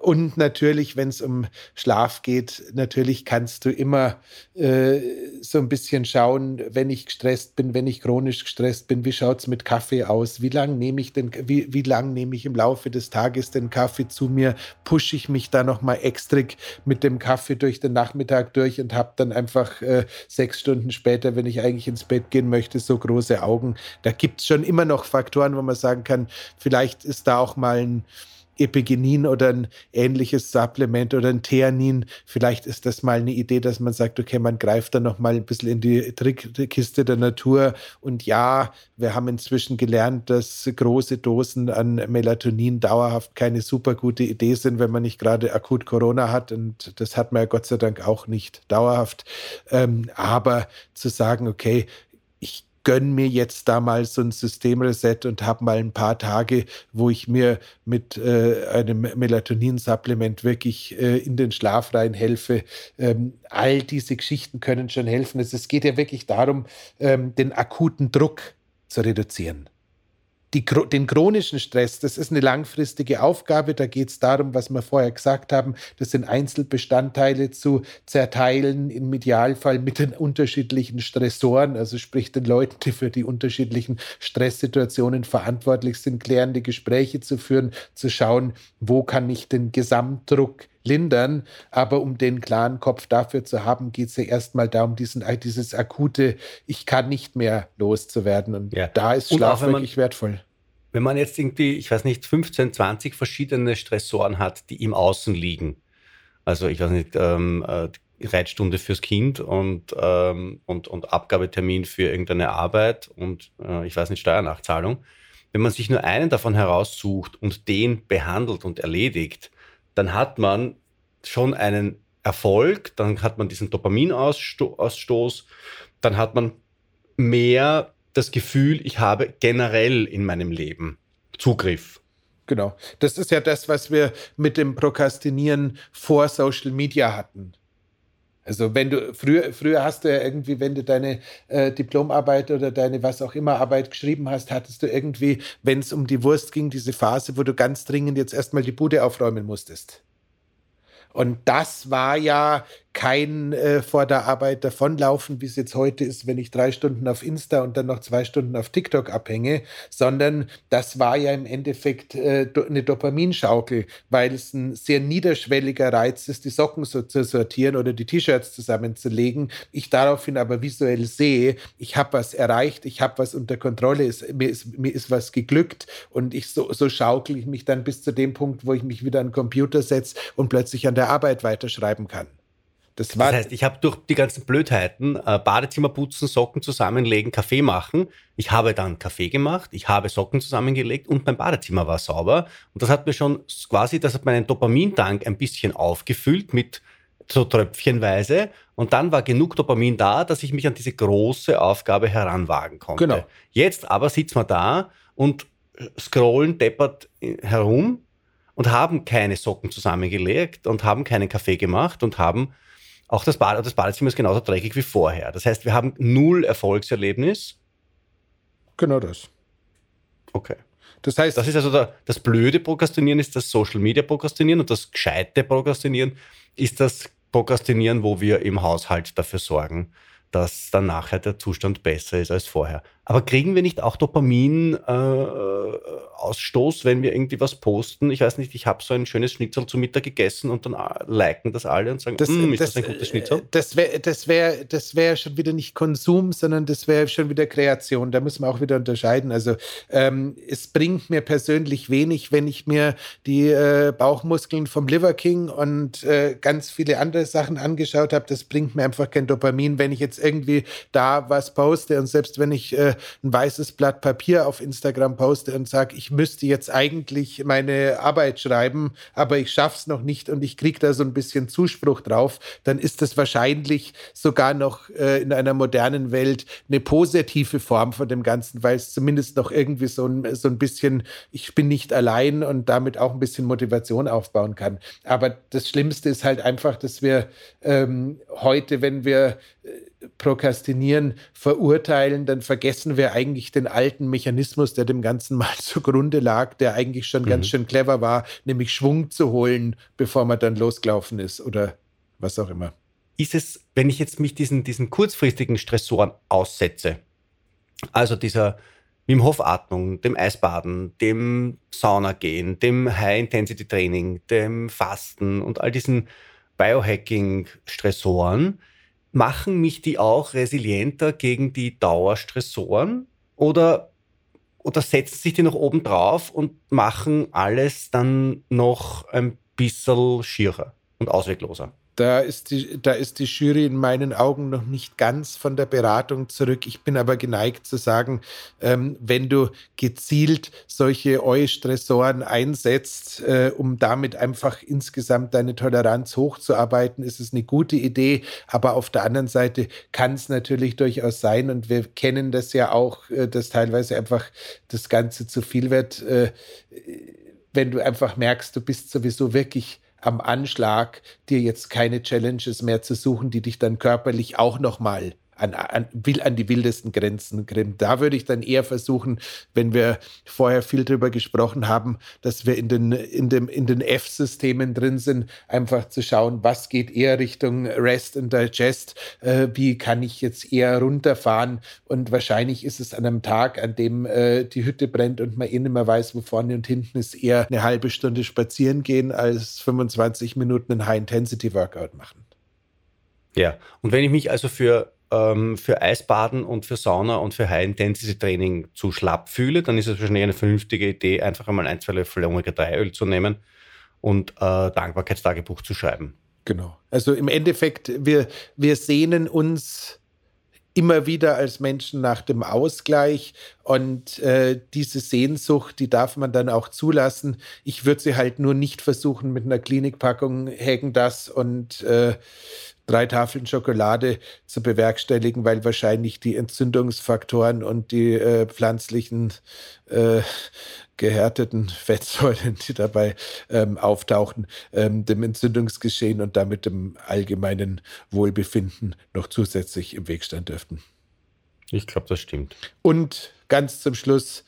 und natürlich, wenn es um Schlaf geht, natürlich kannst du immer äh, so ein bisschen schauen, wenn ich gestresst bin, wenn ich chronisch gestresst bin, wie schaut es mit Kaffee aus? Wie lange nehme ich denn, wie, wie lang nehme ich im Laufe des Tages den Kaffee zu mir? Pushe ich mich da nochmal extra mit dem Kaffee durch den Nachmittag durch und habe dann einfach äh, sechs Stunden später, wenn ich eigentlich ins Bett gehen möchte, so große Augen. Da gibt es schon immer noch Faktoren, wo man sagen kann, vielleicht ist da auch mal ein Epigenin oder ein ähnliches Supplement oder ein Theanin. Vielleicht ist das mal eine Idee, dass man sagt, okay, man greift da noch mal ein bisschen in die Trickkiste der Natur. Und ja, wir haben inzwischen gelernt, dass große Dosen an Melatonin dauerhaft keine super gute Idee sind, wenn man nicht gerade akut Corona hat. Und das hat man ja Gott sei Dank auch nicht dauerhaft. Ähm, aber zu sagen, okay, ich gönn mir jetzt da mal so ein Systemreset und habe mal ein paar Tage, wo ich mir mit äh, einem Melatonin-Supplement wirklich äh, in den Schlaf rein helfe. Ähm, all diese Geschichten können schon helfen. Es, geht ja wirklich darum, ähm, den akuten Druck zu reduzieren die, den chronischen Stress, das ist eine langfristige Aufgabe. Da geht es darum, was wir vorher gesagt haben, das sind Einzelbestandteile zu zerteilen, im Idealfall mit den unterschiedlichen Stressoren, also sprich den Leuten, die für die unterschiedlichen Stresssituationen verantwortlich sind, klärende Gespräche zu führen, zu schauen, wo kann ich den Gesamtdruck lindern. Aber um den klaren Kopf dafür zu haben, geht es ja erstmal darum, diesen, dieses akute, ich kann nicht mehr loszuwerden. Und ja. da ist Schlaf wirklich wertvoll wenn man jetzt irgendwie, ich weiß nicht, 15, 20 verschiedene Stressoren hat, die im Außen liegen. Also ich weiß nicht, ähm, äh, Reitstunde fürs Kind und, ähm, und, und Abgabetermin für irgendeine Arbeit und äh, ich weiß nicht, Steuernachzahlung. Wenn man sich nur einen davon heraussucht und den behandelt und erledigt, dann hat man schon einen Erfolg, dann hat man diesen Dopaminausstoß, dann hat man mehr das Gefühl, ich habe generell in meinem Leben Zugriff. Genau. Das ist ja das, was wir mit dem Prokrastinieren vor Social Media hatten. Also wenn du früher, früher hast du ja irgendwie, wenn du deine äh, Diplomarbeit oder deine was auch immer Arbeit geschrieben hast, hattest du irgendwie, wenn es um die Wurst ging, diese Phase, wo du ganz dringend jetzt erstmal die Bude aufräumen musstest. Und das war ja kein äh, vor der Arbeit davonlaufen, wie es jetzt heute ist, wenn ich drei Stunden auf Insta und dann noch zwei Stunden auf TikTok abhänge, sondern das war ja im Endeffekt äh, eine Dopaminschaukel, weil es ein sehr niederschwelliger Reiz ist, die Socken so zu sortieren oder die T-Shirts zusammenzulegen. Ich daraufhin aber visuell sehe, ich habe was erreicht, ich habe was unter Kontrolle, ist, mir, ist, mir ist was geglückt und ich so, so schaukel ich mich dann bis zu dem Punkt, wo ich mich wieder an den Computer setze und plötzlich an der Arbeit weiterschreiben kann. Das, das heißt, ich habe durch die ganzen Blödheiten, äh, Badezimmer putzen, Socken zusammenlegen, Kaffee machen. Ich habe dann Kaffee gemacht, ich habe Socken zusammengelegt und mein Badezimmer war sauber. Und das hat mir schon quasi, das hat meinen Dopamintank ein bisschen aufgefüllt mit so tröpfchenweise. Und dann war genug Dopamin da, dass ich mich an diese große Aufgabe heranwagen konnte. Genau. Jetzt aber sitzen wir da und scrollen deppert herum und haben keine Socken zusammengelegt und haben keinen Kaffee gemacht und haben auch das, Bad, das Badezimmer ist genauso dreckig wie vorher. Das heißt, wir haben null Erfolgserlebnis. Genau das. Okay. Das heißt, das ist also der, das blöde Prokrastinieren ist das Social Media Prokrastinieren und das gescheite Prokrastinieren ist das Prokrastinieren, wo wir im Haushalt dafür sorgen, dass dann nachher der Zustand besser ist als vorher. Aber kriegen wir nicht auch Dopamin-Ausstoß, äh, wenn wir irgendwie was posten? Ich weiß nicht, ich habe so ein schönes Schnitzel zu Mittag gegessen und dann äh, liken das alle und sagen, das, mm, ist das, das ein gutes Schnitzel? Das wäre das wär, das wär schon wieder nicht Konsum, sondern das wäre schon wieder Kreation. Da muss man auch wieder unterscheiden. Also ähm, es bringt mir persönlich wenig, wenn ich mir die äh, Bauchmuskeln vom Liver King und äh, ganz viele andere Sachen angeschaut habe. Das bringt mir einfach kein Dopamin, wenn ich jetzt irgendwie da was poste und selbst wenn ich äh, ein weißes Blatt Papier auf Instagram poste und sage, ich müsste jetzt eigentlich meine Arbeit schreiben, aber ich schaff's noch nicht und ich kriege da so ein bisschen Zuspruch drauf, dann ist das wahrscheinlich sogar noch äh, in einer modernen Welt eine positive Form von dem Ganzen, weil es zumindest noch irgendwie so ein, so ein bisschen, ich bin nicht allein und damit auch ein bisschen Motivation aufbauen kann. Aber das Schlimmste ist halt einfach, dass wir ähm, heute, wenn wir äh, Prokrastinieren verurteilen, dann vergessen wir eigentlich den alten Mechanismus, der dem Ganzen [laughs] mal zugrunde lag, der eigentlich schon mhm. ganz schön clever war, nämlich Schwung zu holen, bevor man dann losgelaufen ist oder was auch immer. Ist es, wenn ich jetzt mich diesen, diesen kurzfristigen Stressoren aussetze, also dieser Wim Hof Atmung, dem Eisbaden, dem Sauna gehen, dem High-Intensity-Training, dem Fasten und all diesen Biohacking-Stressoren, machen mich die auch resilienter gegen die Dauerstressoren oder, oder setzen sich die noch oben drauf und machen alles dann noch ein bisschen schierer und auswegloser? Da ist, die, da ist die Jury in meinen Augen noch nicht ganz von der Beratung zurück. Ich bin aber geneigt zu sagen, ähm, wenn du gezielt solche Eustressoren einsetzt, äh, um damit einfach insgesamt deine Toleranz hochzuarbeiten, ist es eine gute Idee. Aber auf der anderen Seite kann es natürlich durchaus sein, und wir kennen das ja auch, äh, dass teilweise einfach das Ganze zu viel wird, äh, wenn du einfach merkst, du bist sowieso wirklich am Anschlag, dir jetzt keine Challenges mehr zu suchen, die dich dann körperlich auch nochmal an, an, an die wildesten Grenzen grimmt. Da würde ich dann eher versuchen, wenn wir vorher viel drüber gesprochen haben, dass wir in den, in dem, in den F-Systemen drin sind, einfach zu schauen, was geht eher Richtung Rest and Digest, äh, wie kann ich jetzt eher runterfahren und wahrscheinlich ist es an einem Tag, an dem äh, die Hütte brennt und man eh nicht mehr weiß, wo vorne und hinten ist, eher eine halbe Stunde spazieren gehen als 25 Minuten ein High-Intensity-Workout machen. Ja, und wenn ich mich also für ähm, für Eisbaden und für Sauna und für High-Intensity-Training zu schlapp fühle, dann ist es wahrscheinlich eine vernünftige Idee, einfach einmal ein, zwei Löffel Omega-3-Öl zu nehmen und äh, Dankbarkeitstagebuch zu schreiben. Genau. Also im Endeffekt, wir, wir sehnen uns immer wieder als Menschen nach dem Ausgleich und äh, diese Sehnsucht, die darf man dann auch zulassen. Ich würde sie halt nur nicht versuchen mit einer Klinikpackung Hagen das und äh, drei Tafeln Schokolade zu bewerkstelligen, weil wahrscheinlich die Entzündungsfaktoren und die äh, pflanzlichen äh, gehärteten Fettsäuren, die dabei ähm, auftauchen, ähm, dem Entzündungsgeschehen und damit dem allgemeinen Wohlbefinden noch zusätzlich im Weg stehen dürften. Ich glaube, das stimmt. Und ganz zum Schluss,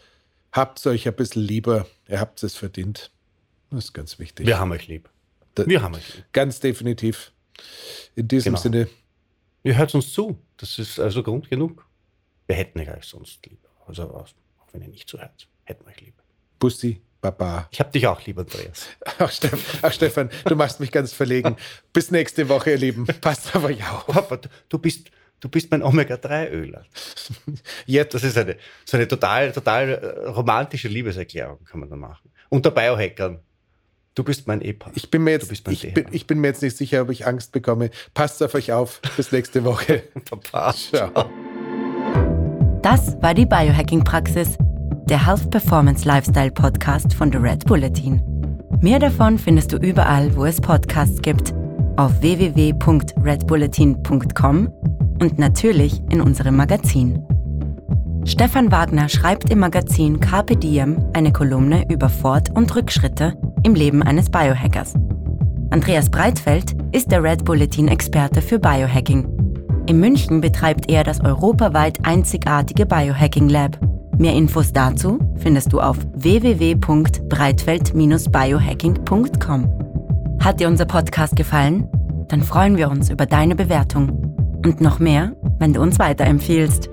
habt euch ein bisschen lieber, ihr habt es verdient. Das ist ganz wichtig. Wir haben euch lieb. Wir haben euch lieb. Ganz definitiv. In diesem genau. Sinne. Ihr hört uns zu. Das ist also Grund genug. Wir hätten euch sonst lieb. Also auch wenn ihr nicht zuhört, hätten wir euch lieb. Bussi, Baba. Ich hab dich auch lieb, Andreas. [laughs] Ach, Steff, ach, Stefan, du machst mich ganz verlegen. Bis nächste Woche, ihr Lieben. Passt aber ja auf. Papa, du bist, du bist mein Omega-3-Öler. Jetzt. Das ist eine, so eine total, total äh, romantische Liebeserklärung, kann man da machen. Unter Biohackern. Du bist mein Epa. Ich bin mir jetzt, ich bin, ich bin, mir jetzt nicht sicher, ob ich Angst bekomme. Passt auf euch auf. Bis nächste Woche. [laughs] Papa. Ciao. Das war die Biohacking-Praxis, der Health Performance Lifestyle Podcast von The Red Bulletin. Mehr davon findest du überall, wo es Podcasts gibt, auf www.redbulletin.com und natürlich in unserem Magazin. Stefan Wagner schreibt im Magazin Carpe Diem eine Kolumne über Fort- und Rückschritte im Leben eines Biohackers. Andreas Breitfeld ist der Red Bulletin-Experte für Biohacking. In München betreibt er das europaweit einzigartige Biohacking Lab. Mehr Infos dazu findest du auf www.breitfeld-biohacking.com. Hat dir unser Podcast gefallen? Dann freuen wir uns über deine Bewertung. Und noch mehr, wenn du uns weiterempfiehlst.